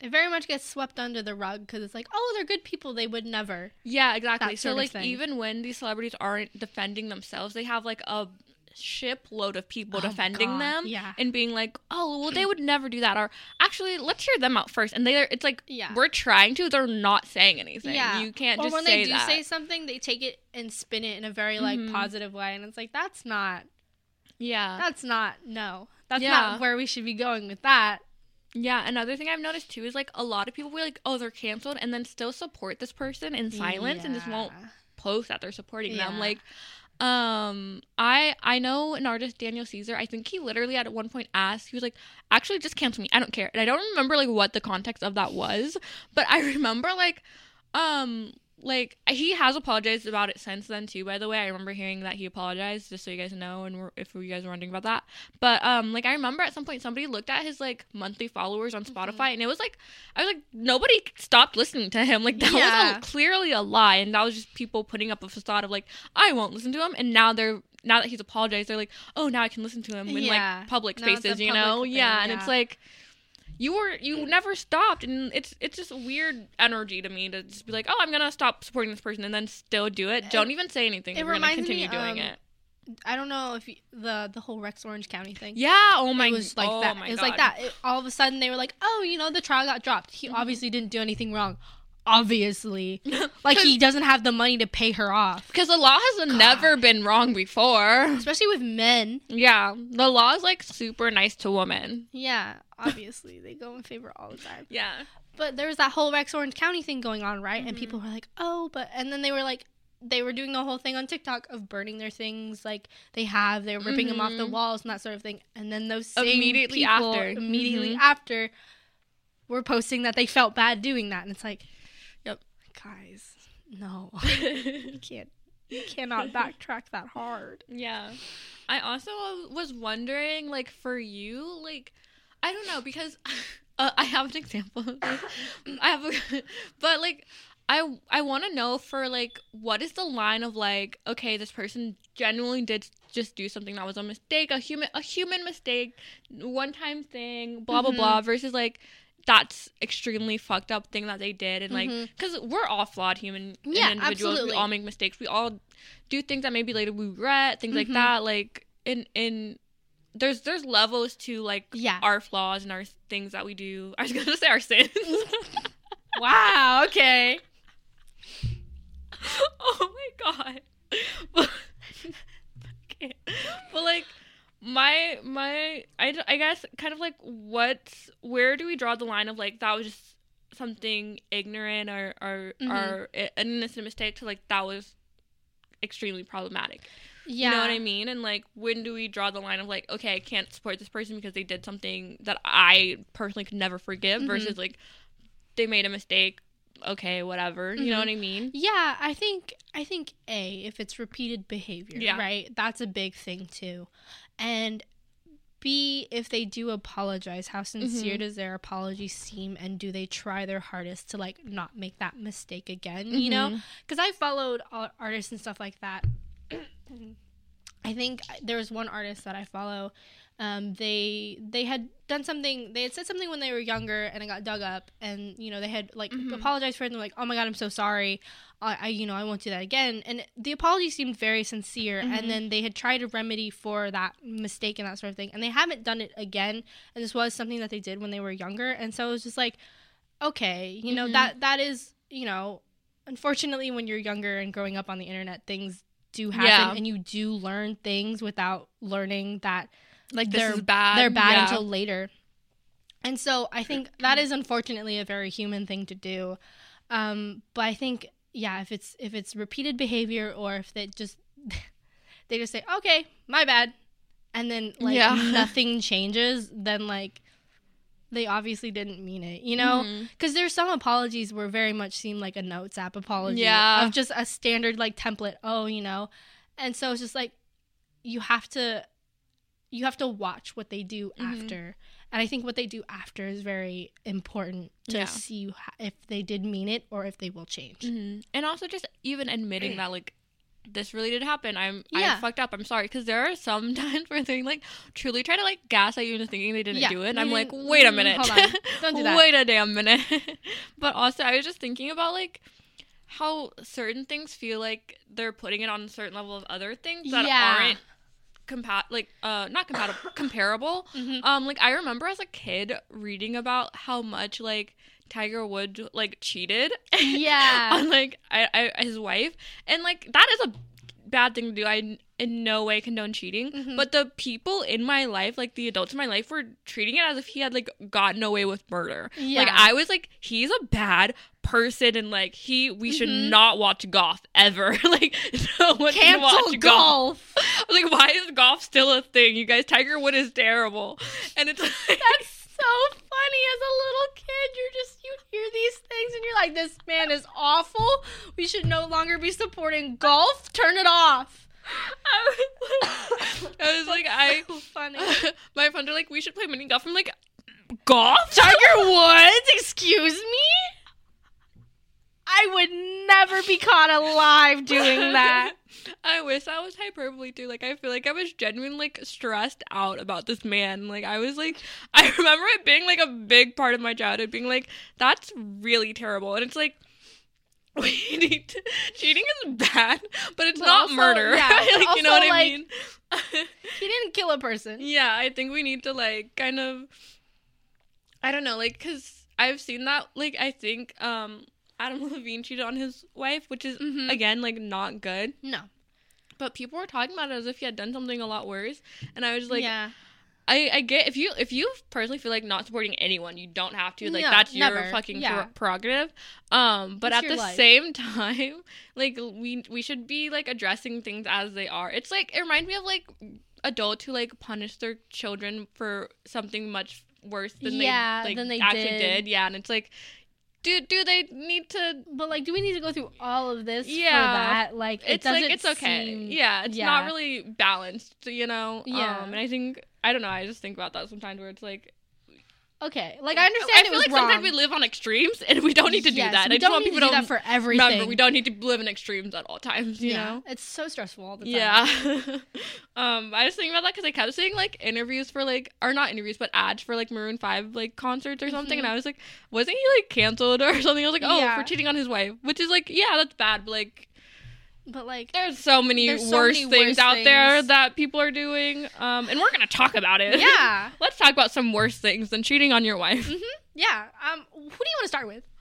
Speaker 2: It very much gets swept under the rug because it's like, oh, they're good people. They would never.
Speaker 1: yeah, exactly. So like even when these celebrities aren't defending themselves, they have like a shipload of people
Speaker 2: Oh,
Speaker 1: defending
Speaker 2: God,
Speaker 1: them
Speaker 2: yeah.
Speaker 1: and being like, "Oh, well, they would never do that," or actually, let's hear them out first. And they, are it's like,
Speaker 2: Yeah.
Speaker 1: we're trying to. They're not saying anything.
Speaker 2: Yeah.
Speaker 1: you can't
Speaker 2: or
Speaker 1: just
Speaker 2: when they do
Speaker 1: that.
Speaker 2: say something, they take it and spin it in a very like
Speaker 1: Mhm.
Speaker 2: positive way, and it's like that's not
Speaker 1: yeah,
Speaker 2: that's not no that's
Speaker 1: Yeah.
Speaker 2: not where we should be going with that.
Speaker 1: yeah. Another thing I've noticed too is like a lot of people will like, "Oh, they're canceled," and then still support this person in silence and just won't post that they're supporting them.
Speaker 2: Yeah.
Speaker 1: Like, um, I I know an artist, Daniel Caesar. I think he literally at one point asked, he was like, "Actually, just cancel me. I don't care." And I don't remember like what the context of that was, but I remember like, um. Like he has apologized about it since then too. By the way, I remember hearing that he apologized, just so you guys know, and we're, if you guys are wondering about that. But um, like I remember at some point somebody looked at his like monthly followers on
Speaker 2: Mm-hmm.
Speaker 1: Spotify, and it was like I was like nobody stopped listening to him. Like that
Speaker 2: Yeah.
Speaker 1: was a, clearly a lie, and that was just people putting up a facade of like I won't listen to him. And now they're now that he's apologized, they're like, oh, now I can listen to him in
Speaker 2: Yeah.
Speaker 1: like public
Speaker 2: Now it's a
Speaker 1: spaces, you know?
Speaker 2: public
Speaker 1: yeah, and
Speaker 2: yeah.
Speaker 1: it's like you were you never stopped, and it's it's just weird energy to me to just be like, oh, I'm gonna stop supporting this person and then still do it. Don't even say anything.
Speaker 2: it
Speaker 1: We're gonna
Speaker 2: reminds
Speaker 1: continue
Speaker 2: me,
Speaker 1: doing
Speaker 2: um,
Speaker 1: it.
Speaker 2: I don't know if you, the the whole Rex Orange County thing.
Speaker 1: Yeah. Oh my.
Speaker 2: it was like
Speaker 1: oh
Speaker 2: that. It was
Speaker 1: God.
Speaker 2: like that. It- all of a sudden, they were like, "Oh, you know, the trial got dropped. He
Speaker 1: Mm-hmm.
Speaker 2: obviously didn't do anything wrong. Obviously, like he doesn't have the money to pay her off,
Speaker 1: Because the law has never been wrong before.
Speaker 2: especially with men.
Speaker 1: Yeah, the law is like super nice to women.
Speaker 2: Yeah, obviously they go in favor all the time.
Speaker 1: Yeah.
Speaker 2: But there was that whole Rex Orange County thing going on, right? And
Speaker 1: Mhm.
Speaker 2: people were like, "Oh, but," and then they were like. They were doing the whole thing on TikTok of burning their things like they have. They were ripping them off the
Speaker 1: Mhm.
Speaker 2: walls and that sort of thing. And then those same
Speaker 1: Immediately
Speaker 2: people
Speaker 1: after.
Speaker 2: immediately
Speaker 1: Mhm.
Speaker 2: after, were posting that they felt bad doing that. And it's like. Guys, no, you can't, you cannot backtrack that hard.
Speaker 1: Yeah. I also was wondering, like, for you, like, I don't know, because uh, I have an example. of this. I have, a, but like, I I want to know for like, what is the line of like, okay, this person genuinely did just do something that was a mistake, a human a human mistake, one time thing, blah blah
Speaker 2: Mhm.
Speaker 1: blah, versus like. That's extremely fucked up thing that they did, and like, because we're all flawed human
Speaker 2: Yeah,
Speaker 1: individuals.
Speaker 2: absolutely.
Speaker 1: We all make mistakes. We all do things that maybe later we regret, things like
Speaker 2: Mhm.
Speaker 1: that. Like in in there's there's levels to like
Speaker 2: Yeah.
Speaker 1: our flaws and our things that we do. I was gonna say our sins.
Speaker 2: wow. Okay.
Speaker 1: oh my god. But, okay. but like my my I, I guess kind of like what's where do we draw the line of like that was just something ignorant or or
Speaker 2: Mhm.
Speaker 1: or an innocent mistake to like that was extremely problematic.
Speaker 2: Yeah.
Speaker 1: You know what I mean? And like, when do we draw the line of like, okay, I can't support this person because they did something that I personally could never forgive,
Speaker 2: Mhm.
Speaker 1: versus like, they made a mistake. Okay, whatever. You know
Speaker 2: Mhm.
Speaker 1: what I mean?
Speaker 2: Yeah, I think I think a if it's repeated behavior,
Speaker 1: Yeah.
Speaker 2: right? That's a big thing too. And B if they do apologize, how sincere
Speaker 1: Mhm.
Speaker 2: does their apology seem and do they try their hardest to like not make that mistake again, you know?
Speaker 1: Mhm.
Speaker 2: Cuz I followed artists and stuff like that. I think there was one artist that I follow um, they they had done something they had said something when they were younger and it got dug up and you know they had like
Speaker 1: Mhm.
Speaker 2: apologized for it and they're like oh my god i'm so sorry I, I you know i won't do that again and the apology seemed very sincere
Speaker 1: Mhm.
Speaker 2: and then they had tried a remedy for that mistake and that sort of thing and they haven't done it again and this was something that they did when they were younger and so it was just like okay you know
Speaker 1: Mhm.
Speaker 2: that that is you know unfortunately when you're younger and growing up on the internet things do happen
Speaker 1: Yeah.
Speaker 2: and you do learn things without learning that
Speaker 1: Like
Speaker 2: They're-
Speaker 1: bad.
Speaker 2: they're bad
Speaker 1: Yeah.
Speaker 2: until later. And so I think that is unfortunately a very human thing to do. Um, but I think yeah, if it's if it's repeated behavior or if they just they just say okay, my bad, and then like
Speaker 1: Yeah.
Speaker 2: nothing changes, then like they obviously didn't mean it, you know? Because there's some apologies where very much seem like a notes app apology.
Speaker 1: Yeah.
Speaker 2: Of just a standard like template. Oh, you know, and so it's just like you have to you have to watch what they do
Speaker 1: Mhm.
Speaker 2: after. And I think what they do after is very important to
Speaker 1: Yeah.
Speaker 2: see if they did mean it or if they will change.
Speaker 1: Mhm. And also just even admitting that like this really did happen. I'm
Speaker 2: Yeah.
Speaker 1: I fucked up. I'm sorry because there are some times where they like truly try to like gaslight you into thinking they didn't
Speaker 2: Yeah.
Speaker 1: do it. And I'm like, wait a
Speaker 2: mm,
Speaker 1: minute,
Speaker 2: hold on. Don't do that.
Speaker 1: wait a damn minute. but also, I was just thinking about like how certain things feel like they're putting it on a certain level of other things that
Speaker 2: Yeah.
Speaker 1: aren't compat like uh not compatible comparable
Speaker 2: Mhm.
Speaker 1: um like i remember as a kid reading about how much like tiger woods like cheated
Speaker 2: Yeah.
Speaker 1: on like I, I his wife and like that is a bad thing to do i in no way condone cheating
Speaker 2: Mhm.
Speaker 1: but the people in my life like the adults in my life were treating it as if he had like gotten away with murder
Speaker 2: Yeah.
Speaker 1: like i was like he's a bad person and like he we should
Speaker 2: Mhm.
Speaker 1: not watch golf ever like no one can
Speaker 2: Cancel
Speaker 1: watch
Speaker 2: golf.
Speaker 1: I was like why is golf still a thing you guys tiger wood is terrible and it's like,
Speaker 2: That's so funny. As a little kid, you're just you hear these things and you're like, "This man is awful. We should no longer be supporting golf. Turn it off."
Speaker 1: I was like, I was like, I,
Speaker 2: so funny.
Speaker 1: my friends are like, we should play mini golf. I'm like, golf?
Speaker 2: Tiger Woods, excuse me. I would never be caught alive doing that.
Speaker 1: I wish that was hyperbole too. Like, I feel like I was genuinely like stressed out about this man. Like, I was like, I remember it being like a big part of my childhood, being like, that's really terrible. And it's like, we need to, cheating is bad, but it's
Speaker 2: But
Speaker 1: not
Speaker 2: also-
Speaker 1: murder.
Speaker 2: yeah,
Speaker 1: like, you know what I
Speaker 2: like,
Speaker 1: mean?
Speaker 2: He didn't kill a person.
Speaker 1: Yeah, I think we need to like kind of I don't know, like cuz I've seen that like I think um Adam Levine cheated on his wife, which is
Speaker 2: Mhm.
Speaker 1: again like not good.
Speaker 2: No.
Speaker 1: But people were talking about it as if he had done something a lot worse, and I was like,
Speaker 2: yeah.
Speaker 1: I, I get if you if you personally feel like not supporting anyone, you don't have to. Like
Speaker 2: No,
Speaker 1: that's your fucking
Speaker 2: Yeah.
Speaker 1: pre- prerogative. Um, but
Speaker 2: It's
Speaker 1: at the
Speaker 2: life.
Speaker 1: same time, like we we should be like addressing things as they are. It's like it reminds me of like adults who like punish their children for something much worse than
Speaker 2: Yeah,
Speaker 1: they like
Speaker 2: than they
Speaker 1: actually
Speaker 2: did.
Speaker 1: did. Yeah, and it's like, do do they need to?
Speaker 2: But like, do we need to go through all of this
Speaker 1: Yeah.
Speaker 2: for that? Like, it
Speaker 1: It's like it's okay.
Speaker 2: seem-
Speaker 1: yeah, it's
Speaker 2: yeah.
Speaker 1: not really balanced. You know.
Speaker 2: Yeah.
Speaker 1: Um, and I think I don't know. I just think about that sometimes where it's like
Speaker 2: Okay, like I understand
Speaker 1: I
Speaker 2: it
Speaker 1: feel like
Speaker 2: wrong.
Speaker 1: sometimes we live on extremes, and we don't need to
Speaker 2: Yes,
Speaker 1: do that.
Speaker 2: We
Speaker 1: I
Speaker 2: don't
Speaker 1: want
Speaker 2: need to do that for everything.
Speaker 1: remember we don't need to live in extremes at all times. You
Speaker 2: yeah,
Speaker 1: know.
Speaker 2: it's so stressful all the time.
Speaker 1: Yeah. um, I was thinking about that because I kept seeing like interviews for like, or not interviews, but ads for like Maroon Five like concerts or something,
Speaker 2: Mhm.
Speaker 1: and I was like, wasn't he like canceled or something? I was like, oh,
Speaker 2: Yeah.
Speaker 1: for cheating on his wife, which is like, yeah, that's bad, but like,
Speaker 2: but like,
Speaker 1: there's so many
Speaker 2: There's so
Speaker 1: worse
Speaker 2: many
Speaker 1: things
Speaker 2: worse
Speaker 1: out there that people are doing. Um, and we're gonna talk about it.
Speaker 2: yeah,
Speaker 1: Let's talk about some worse things than cheating on your wife. Mm-hmm.
Speaker 2: yeah. Um, who do you want to start with?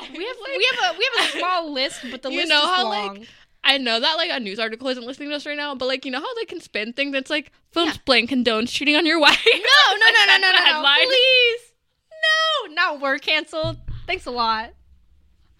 Speaker 2: We have
Speaker 1: Like-
Speaker 2: we have a we have a small list, but the
Speaker 1: You
Speaker 2: list
Speaker 1: know
Speaker 2: is
Speaker 1: how,
Speaker 2: long.
Speaker 1: like, I know that like a news article isn't listening to us right now, but like you know how they can spin things. It's like films
Speaker 2: Yeah.
Speaker 1: blank condones cheating on your wife.
Speaker 2: no, no, no, no, no, no,
Speaker 1: the
Speaker 2: no, please, no, not we're canceled. Thanks a lot.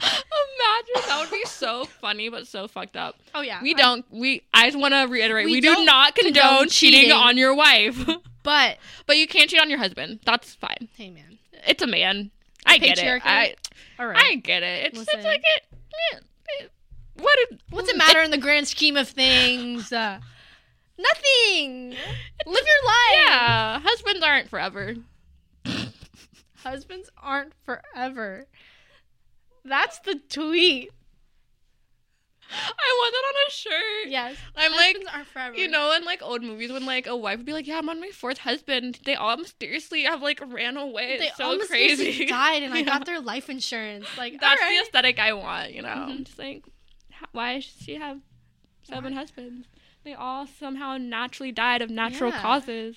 Speaker 1: Imagine that would be so funny, but so fucked up.
Speaker 2: Oh yeah,
Speaker 1: We
Speaker 2: I-
Speaker 1: don't. We. I just want to reiterate.
Speaker 2: We
Speaker 1: We, do
Speaker 2: don't
Speaker 1: condone,
Speaker 2: condone
Speaker 1: cheating,
Speaker 2: cheating.
Speaker 1: on your wife,
Speaker 2: But
Speaker 1: but you can't cheat on your husband. That's fine.
Speaker 2: hey, man,
Speaker 1: It's a man. I get it. I
Speaker 2: all right.
Speaker 1: I get it. It's,
Speaker 2: Listen.
Speaker 1: it's like it- What? It,
Speaker 2: What's it matter in the grand scheme of things? Uh, nothing. Live your life.
Speaker 1: Yeah, husbands aren't forever.
Speaker 2: Husbands aren't forever. That's the tweet.
Speaker 1: I want that on a shirt.
Speaker 2: Yes.
Speaker 1: I'm like,
Speaker 2: aren't forever.
Speaker 1: You know, in like old movies, when like a wife would be like, "Yeah, I'm on my fourth husband," they all mysteriously have like ran away.
Speaker 2: they
Speaker 1: It's so crazy.
Speaker 2: died, and I got their life insurance. Like
Speaker 1: That's
Speaker 2: all
Speaker 1: the aesthetic I want. You know,
Speaker 2: Mhm.
Speaker 1: I'm just like, why should she have seven husbands? They all somehow naturally died of natural
Speaker 2: Yeah.
Speaker 1: causes.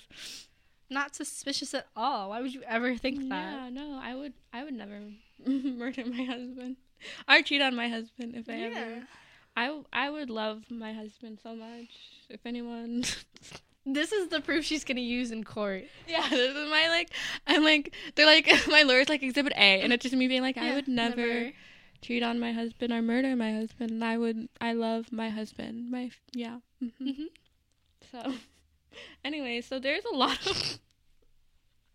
Speaker 2: not suspicious at all. Why would you ever think that?
Speaker 1: Yeah, no, I would, I would never murder my husband or cheat on my husband if I ever. I, I would love my husband so much. If anyone
Speaker 2: This is the proof she's gonna use in court.
Speaker 1: Yeah, this is my like. I'm like they're like my lawyer's like Exhibit A, and it's just me being like, I would never,
Speaker 2: never.
Speaker 1: cheat on my husband or murder my husband. I would. I love my husband. My yeah. hmm
Speaker 2: Mhm.
Speaker 1: So anyway, so there's a lot of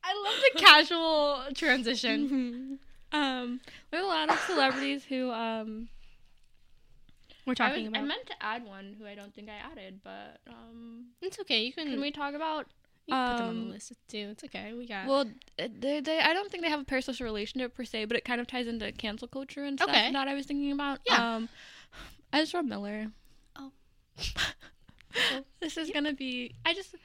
Speaker 2: I love the casual transition.
Speaker 1: Um there's a lot of celebrities who um
Speaker 2: We're
Speaker 1: I,
Speaker 2: talking
Speaker 1: about. I meant to add one who I don't think I added, but um
Speaker 2: it's okay. You can,
Speaker 1: can we talk about
Speaker 2: you can put them on
Speaker 1: um,
Speaker 2: the list too. It's okay. We got.
Speaker 1: well they, they I don't think they have a parasocial relationship per se, but it kind of ties into cancel culture and stuff
Speaker 2: Okay.
Speaker 1: that I was thinking about.
Speaker 2: Yeah.
Speaker 1: Um Ezra Miller.
Speaker 2: Oh.
Speaker 1: this is gonna be I just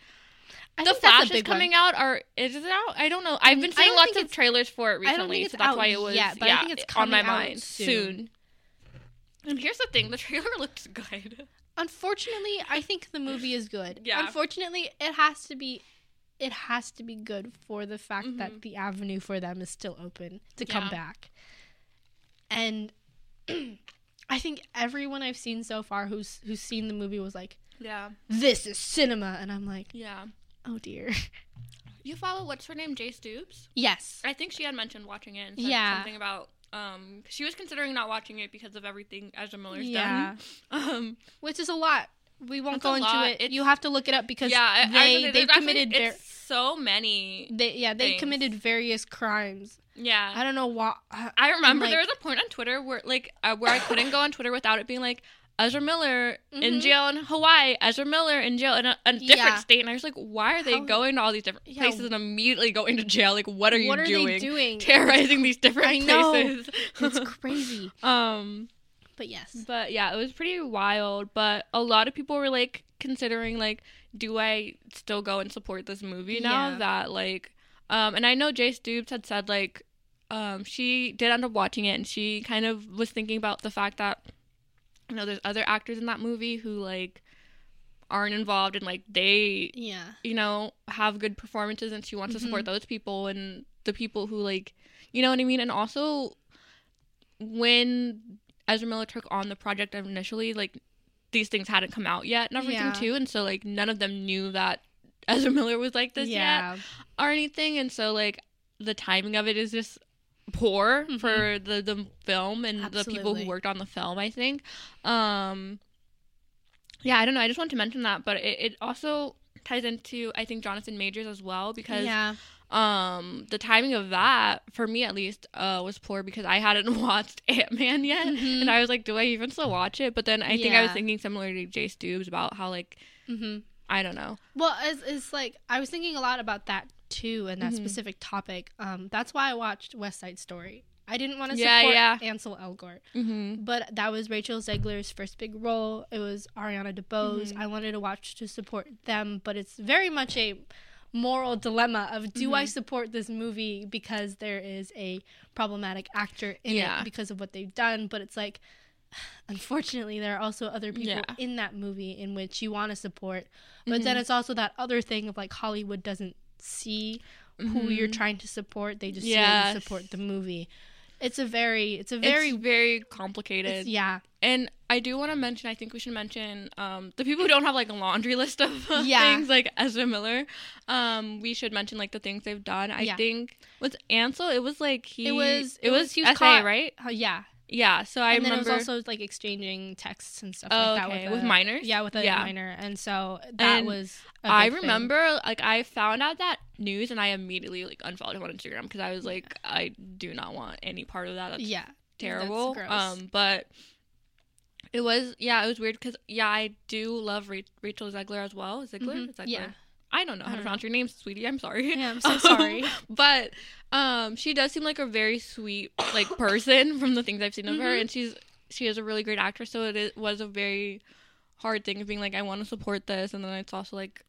Speaker 2: I
Speaker 1: the
Speaker 2: think that's a
Speaker 1: flashes
Speaker 2: one.
Speaker 1: coming out are is it out? I don't know. I've been seeing lots of trailers for it recently, so that's why it was
Speaker 2: yet, but I think it's
Speaker 1: on my
Speaker 2: coming out
Speaker 1: mind
Speaker 2: soon.
Speaker 1: And here's the thing: the trailer looks good.
Speaker 2: Unfortunately, I think the movie is good.
Speaker 1: Yeah.
Speaker 2: Unfortunately, it has to be it has to be good for the fact
Speaker 1: Mhm.
Speaker 2: that the avenue for them is still open to come back. And I think everyone I've seen so far who's who's seen the movie was like,
Speaker 1: Yeah,
Speaker 2: "This is cinema." And I'm like,
Speaker 1: yeah.
Speaker 2: "Oh dear."
Speaker 1: You follow what's her name, Jay Stoops?
Speaker 2: yes.
Speaker 1: I think she had mentioned watching it. And said
Speaker 2: Yeah.
Speaker 1: something about um, she was considering not watching it because of everything Ezra Miller's
Speaker 2: Yeah.
Speaker 1: done. Um,
Speaker 2: Which is a lot. We won't go into
Speaker 1: lot.
Speaker 2: it.
Speaker 1: It's-
Speaker 2: you have to look it up because
Speaker 1: yeah, I, I was
Speaker 2: they they
Speaker 1: there's actually-
Speaker 2: committed ver-
Speaker 1: so many.
Speaker 2: they yeah they
Speaker 1: things.
Speaker 2: committed various crimes.
Speaker 1: Yeah,
Speaker 2: I don't know why. I,
Speaker 1: I remember
Speaker 2: like-
Speaker 1: there was a point on Twitter where like uh, where I couldn't go on Twitter without it being like Ezra Miller in
Speaker 2: Mhm.
Speaker 1: jail in Hawaii, Ezra Miller in jail in a, a different
Speaker 2: Yeah.
Speaker 1: state, and I was like, why are they
Speaker 2: How-
Speaker 1: going to all these different
Speaker 2: Yeah.
Speaker 1: places and immediately going to jail? Like, what are you
Speaker 2: are
Speaker 1: doing?
Speaker 2: doing?
Speaker 1: Terrorizing these different
Speaker 2: I know.
Speaker 1: places.
Speaker 2: It's crazy.
Speaker 1: um,
Speaker 2: But yes.
Speaker 1: but yeah, it was pretty wild. But a lot of people were like considering like, do I still go and support this movie now
Speaker 2: Yeah.
Speaker 1: that like, um, and I know Jay Stoops had said like, um, she did end up watching it and she kind of was thinking about the fact that, you know, there's other actors in that movie who like aren't involved and like they
Speaker 2: Yeah.
Speaker 1: you know, have good performances and she wants to support
Speaker 2: Mm-hmm.
Speaker 1: those people and the people who like you know what I mean? And also when Ezra Miller took on the project initially, like these things hadn't come out yet and everything
Speaker 2: Yeah.
Speaker 1: too. And so like none of them knew that Ezra Miller was like this yet
Speaker 2: yeah.
Speaker 1: or anything. And so like the timing of it is just poor
Speaker 2: Mhm.
Speaker 1: for the, the film and the people who worked on the film, I think. Um yeah, I don't know. I just want to mention that, but it, it also ties into I think Jonathan Majors as well because
Speaker 2: yeah.
Speaker 1: um the timing of that for me at least uh was poor because I hadn't watched Ant Man yet
Speaker 2: Mhm.
Speaker 1: and I was like, do I even still watch it? But then I think I was thinking similar to Jay Stoops about how like
Speaker 2: hmm
Speaker 1: I don't know.
Speaker 2: Well, it's, it's like I was thinking a lot about that too, and that
Speaker 1: Mhm.
Speaker 2: specific topic. Um, that's why I watched West Side Story. I didn't want to
Speaker 1: Yeah,
Speaker 2: support
Speaker 1: yeah.
Speaker 2: Ansel Elgort,
Speaker 1: Mm-hmm.
Speaker 2: but that was Rachel Zegler's first big role. It was Ariana DeBose.
Speaker 1: Mhm.
Speaker 2: I wanted to watch to support them, but it's very much a moral dilemma of do I
Speaker 1: Mhm.
Speaker 2: support this movie because there is a problematic actor in
Speaker 1: Yeah.
Speaker 2: it because of what they've done, but it's like unfortunately there are also other people
Speaker 1: Yeah.
Speaker 2: in that movie in which you want to support but then
Speaker 1: Mhm.
Speaker 2: it's also that other thing of like Hollywood doesn't see who you're trying to support. They just
Speaker 1: Mm-hmm. Yes.
Speaker 2: support the movie. It's a very, it's a
Speaker 1: very
Speaker 2: very,
Speaker 1: very
Speaker 2: it's-
Speaker 1: complicated.
Speaker 2: yeah,
Speaker 1: And I do want to mention, I think we should mention um, the people who don't have like a laundry list of uh,
Speaker 2: Yeah.
Speaker 1: things like Ezra Miller. Um, we should mention like the things they've done. I
Speaker 2: Yeah.
Speaker 1: think with Ansel, it was like he
Speaker 2: It was-
Speaker 1: it,
Speaker 2: it
Speaker 1: was,
Speaker 2: was- he was caught-
Speaker 1: right?
Speaker 2: uh, yeah.
Speaker 1: Yeah. So I
Speaker 2: and then
Speaker 1: remember.
Speaker 2: it was also like exchanging texts and stuff
Speaker 1: Oh,
Speaker 2: like that
Speaker 1: okay.
Speaker 2: with,
Speaker 1: With minors?
Speaker 2: Yeah, with a
Speaker 1: Yeah.
Speaker 2: minor, and so that
Speaker 1: And
Speaker 2: was. a
Speaker 1: I
Speaker 2: big thing.
Speaker 1: remember like I found out that news and I immediately like unfollowed him on Instagram because I was like I do not want any part of that. That's
Speaker 2: Yeah,
Speaker 1: terrible.
Speaker 2: gross.
Speaker 1: Um, but it was yeah, it was weird because yeah, I do love Ra- Rachel Zegler as well. Ziegler,
Speaker 2: Mhm.
Speaker 1: Zegler.
Speaker 2: Yeah.
Speaker 1: I don't know
Speaker 2: I
Speaker 1: how to
Speaker 2: don't
Speaker 1: pronounce your name, sweetie. I'm sorry.
Speaker 2: Yeah, I'm so sorry.
Speaker 1: but um, she does seem like a very sweet like person from the things I've seen of her,
Speaker 2: Mhm.
Speaker 1: and she's she is a really great actress. So it is, was a very hard thing of being like I want to support this, and then it's also like.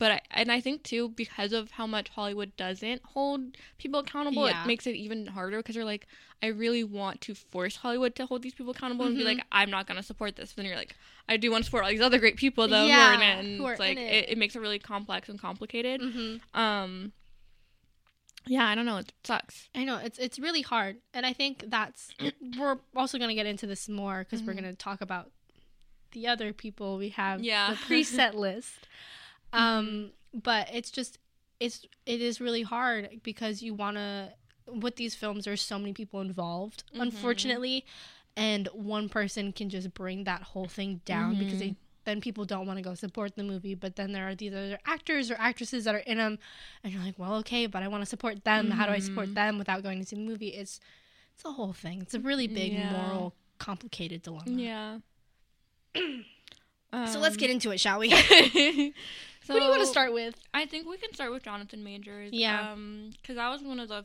Speaker 1: But I, and I think too because of how much Hollywood doesn't hold people accountable,
Speaker 2: Yeah.
Speaker 1: it makes it even harder because you're like, I really want to force Hollywood to hold these people accountable and be
Speaker 2: Mhm.
Speaker 1: like, I'm not gonna support this. But then you're like, I do want to support all these other great people though
Speaker 2: Yeah,
Speaker 1: who are in it, and
Speaker 2: are
Speaker 1: it's like it.
Speaker 2: it.
Speaker 1: It, makes it really complex and complicated.
Speaker 2: hmm
Speaker 1: Um, yeah, I don't know. It sucks.
Speaker 2: I know it's it's really hard, and I think that's we're also gonna get into this more because we're
Speaker 1: Mhm.
Speaker 2: gonna talk about the other people we have
Speaker 1: Yeah.
Speaker 2: the preset list. Um, but it's just it's it is really hard because you want to with these films there's so many people involved
Speaker 1: Mhm.
Speaker 2: unfortunately and one person can just bring that whole thing down because they then people don't want to go support the movie. But then there are these other actors or actresses that are in them, and you're like, well, okay, but I want to support them. How do I support
Speaker 1: Mhm.
Speaker 2: them without going to see the movie? It's it's a whole thing. It's a really big
Speaker 1: Yeah.
Speaker 2: moral, complicated dilemma.
Speaker 1: Yeah.
Speaker 2: So let's get into it, shall we?
Speaker 1: so
Speaker 2: Who do you want to start with?
Speaker 1: I think we can start with Jonathan Majors.
Speaker 2: Yeah.
Speaker 1: Um, because that was one of the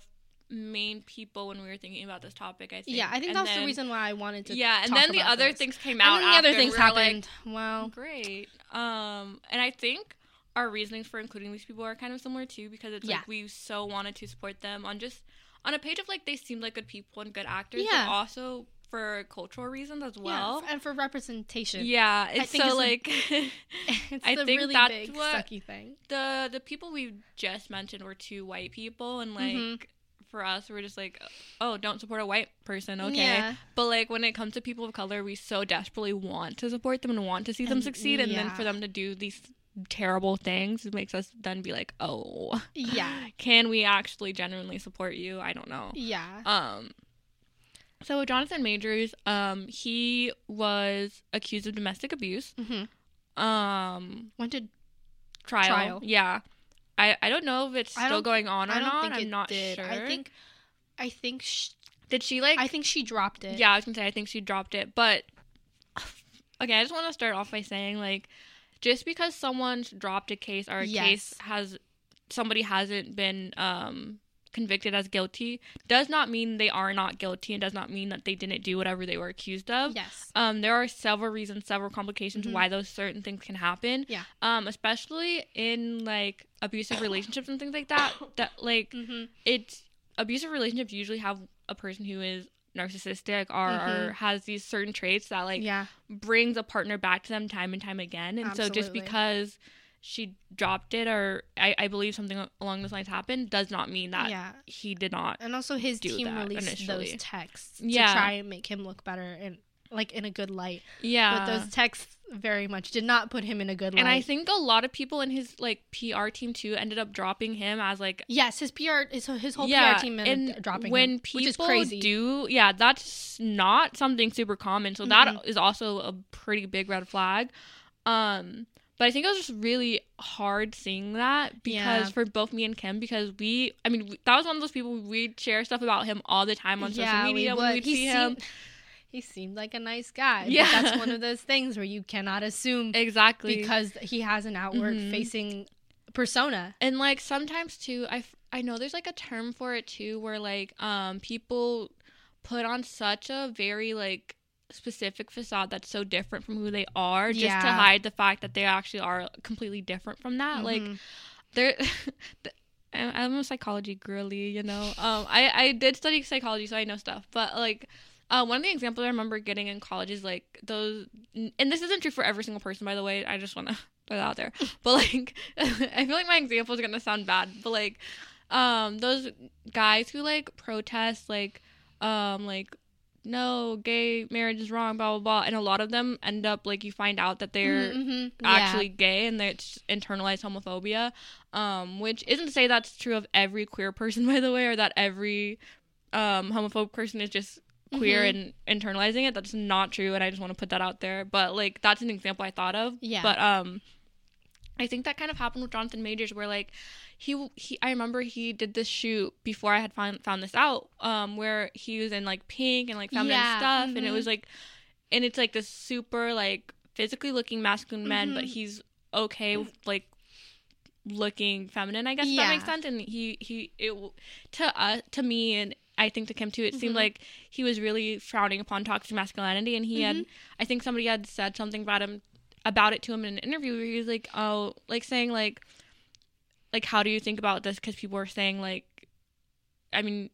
Speaker 1: main people when we were thinking about this topic. I think.
Speaker 2: Yeah, I think
Speaker 1: And
Speaker 2: that's
Speaker 1: then-
Speaker 2: the reason why I wanted to.
Speaker 1: Yeah, and then the other
Speaker 2: this.
Speaker 1: things came
Speaker 2: And
Speaker 1: out.
Speaker 2: then the other things
Speaker 1: we were like,
Speaker 2: happened. well,
Speaker 1: Great. Um, and I think our reasonings for including these people are kind of similar too, because it's
Speaker 2: Yeah.
Speaker 1: like we so wanted to support them on just on a page of like they seemed like good people and good actors,
Speaker 2: Yeah.
Speaker 1: but also for cultural reasons as well.
Speaker 2: yeah, and for representation.
Speaker 1: Yeah, it's so
Speaker 2: a-
Speaker 1: like
Speaker 2: it's
Speaker 1: I
Speaker 2: the
Speaker 1: think
Speaker 2: really
Speaker 1: that's
Speaker 2: big
Speaker 1: what-
Speaker 2: sucky thing.
Speaker 1: the the people we just mentioned were two white people, and like
Speaker 2: Mhm.
Speaker 1: for us, we're just like, oh, don't support a white person, okay?
Speaker 2: Yeah.
Speaker 1: But like when it comes to people of color, we so desperately want to support them and want to see them
Speaker 2: And-
Speaker 1: succeed, and then for them to do these terrible things, it makes us then be like, oh,
Speaker 2: Yeah.
Speaker 1: can we actually genuinely support you? I don't know.
Speaker 2: Yeah.
Speaker 1: Um. So Jonathan Majors, um, he was accused of domestic abuse.
Speaker 2: hmm
Speaker 1: Um,
Speaker 2: went to
Speaker 1: trial.
Speaker 2: Trial.
Speaker 1: Yeah. I, I don't know if it's still going on or
Speaker 2: I don't
Speaker 1: not.
Speaker 2: think
Speaker 1: I'm
Speaker 2: it
Speaker 1: not
Speaker 2: did.
Speaker 1: sure.
Speaker 2: I think I think sh-
Speaker 1: did she like?
Speaker 2: I think she dropped it.
Speaker 1: yeah, I was gonna say I think she dropped it, but okay. I just want to start off by saying like, just because someone's dropped a case or a
Speaker 2: Yes.
Speaker 1: case has somebody hasn't been um convicted as guilty does not mean they are not guilty and does not mean that they didn't do whatever they were accused of.
Speaker 2: Yes.
Speaker 1: Um, there are several reasons, several complications
Speaker 2: Mhm.
Speaker 1: why those certain things can happen.
Speaker 2: Yeah.
Speaker 1: Um, especially in like abusive relationships and things like that. That like
Speaker 2: hmm
Speaker 1: it's abusive relationships usually have a person who is narcissistic or, or
Speaker 2: Mhm.
Speaker 1: has these certain traits that like
Speaker 2: yeah.
Speaker 1: brings a partner back to them time and time again. And so just because she dropped it or I, I believe something along those lines happened does not mean that
Speaker 2: yeah.
Speaker 1: he did not.
Speaker 2: And also his team released
Speaker 1: initially.
Speaker 2: those texts
Speaker 1: Yeah.
Speaker 2: to try and make him look better and like in a good light.
Speaker 1: Yeah.
Speaker 2: But those texts very much did not put him in a good light.
Speaker 1: and I think a lot of people in his like PR team too ended up dropping him as like
Speaker 2: Yes, his PR his, his whole
Speaker 1: yeah,
Speaker 2: PR team ended
Speaker 1: and
Speaker 2: up dropping
Speaker 1: when
Speaker 2: him,
Speaker 1: people
Speaker 2: which is crazy.
Speaker 1: do yeah that's not something super common so that is also a pretty big red flag um but i think it was just really hard seeing that because
Speaker 2: Yeah.
Speaker 1: for both me and kim because we i mean we- that was one of those people we'd share stuff about him all the time on social
Speaker 2: Yeah, we
Speaker 1: media when
Speaker 2: would.
Speaker 1: we'd
Speaker 2: He
Speaker 1: see him
Speaker 2: seemed- He seemed like a nice guy.
Speaker 1: Yeah.
Speaker 2: That's one of those things where you cannot assume
Speaker 1: exactly
Speaker 2: because he has an outward
Speaker 1: Mhm.
Speaker 2: facing persona.
Speaker 1: and like sometimes too i f- i know there's like a term for it too where like um people put on such a very like specific facade that's so different from who they are just to hide the fact that they actually are completely different from that like
Speaker 2: Mhm.
Speaker 1: there I- I'm a psychology girly, you know. Um, I I did study psychology, so I know stuff. But like, uh, one of the examples I remember getting in college is like those, and this isn't true for every single person, by the way. I just want to put it out there. But like, I feel like my example is gonna sound bad, but like, um, those guys who like protest, like, um, like. No, gay marriage is wrong, blah blah blah, and a lot of them end up like you find out that they're
Speaker 2: Mhm. Yeah.
Speaker 1: actually gay and it's internalized homophobia um which isn't to say that's true of every queer person by the way or that every um homophobic person is just queer
Speaker 2: Mhm.
Speaker 1: and internalizing it that's not true and i just want to put that out there but like that's an example i thought of
Speaker 2: Yeah.
Speaker 1: but um i think that kind of happened with jonathan majors where like he he i remember he did this shoot before i had found found this out um where he was in like pink and like feminine
Speaker 2: Yeah,
Speaker 1: stuff and it
Speaker 2: mhm.
Speaker 1: was like and it's like this super like physically looking masculine man but
Speaker 2: Mhm.
Speaker 1: he's okay with like looking feminine i guess
Speaker 2: Yeah.
Speaker 1: that makes sense and he he it to us to me and i think to kim too it seemed
Speaker 2: Mhm.
Speaker 1: like he was really frowning upon toxic masculinity and he had
Speaker 2: Mhm.
Speaker 1: i think somebody had said something about him about it to him in an interview where he was like oh like saying like like how do you think about this because people are saying like i mean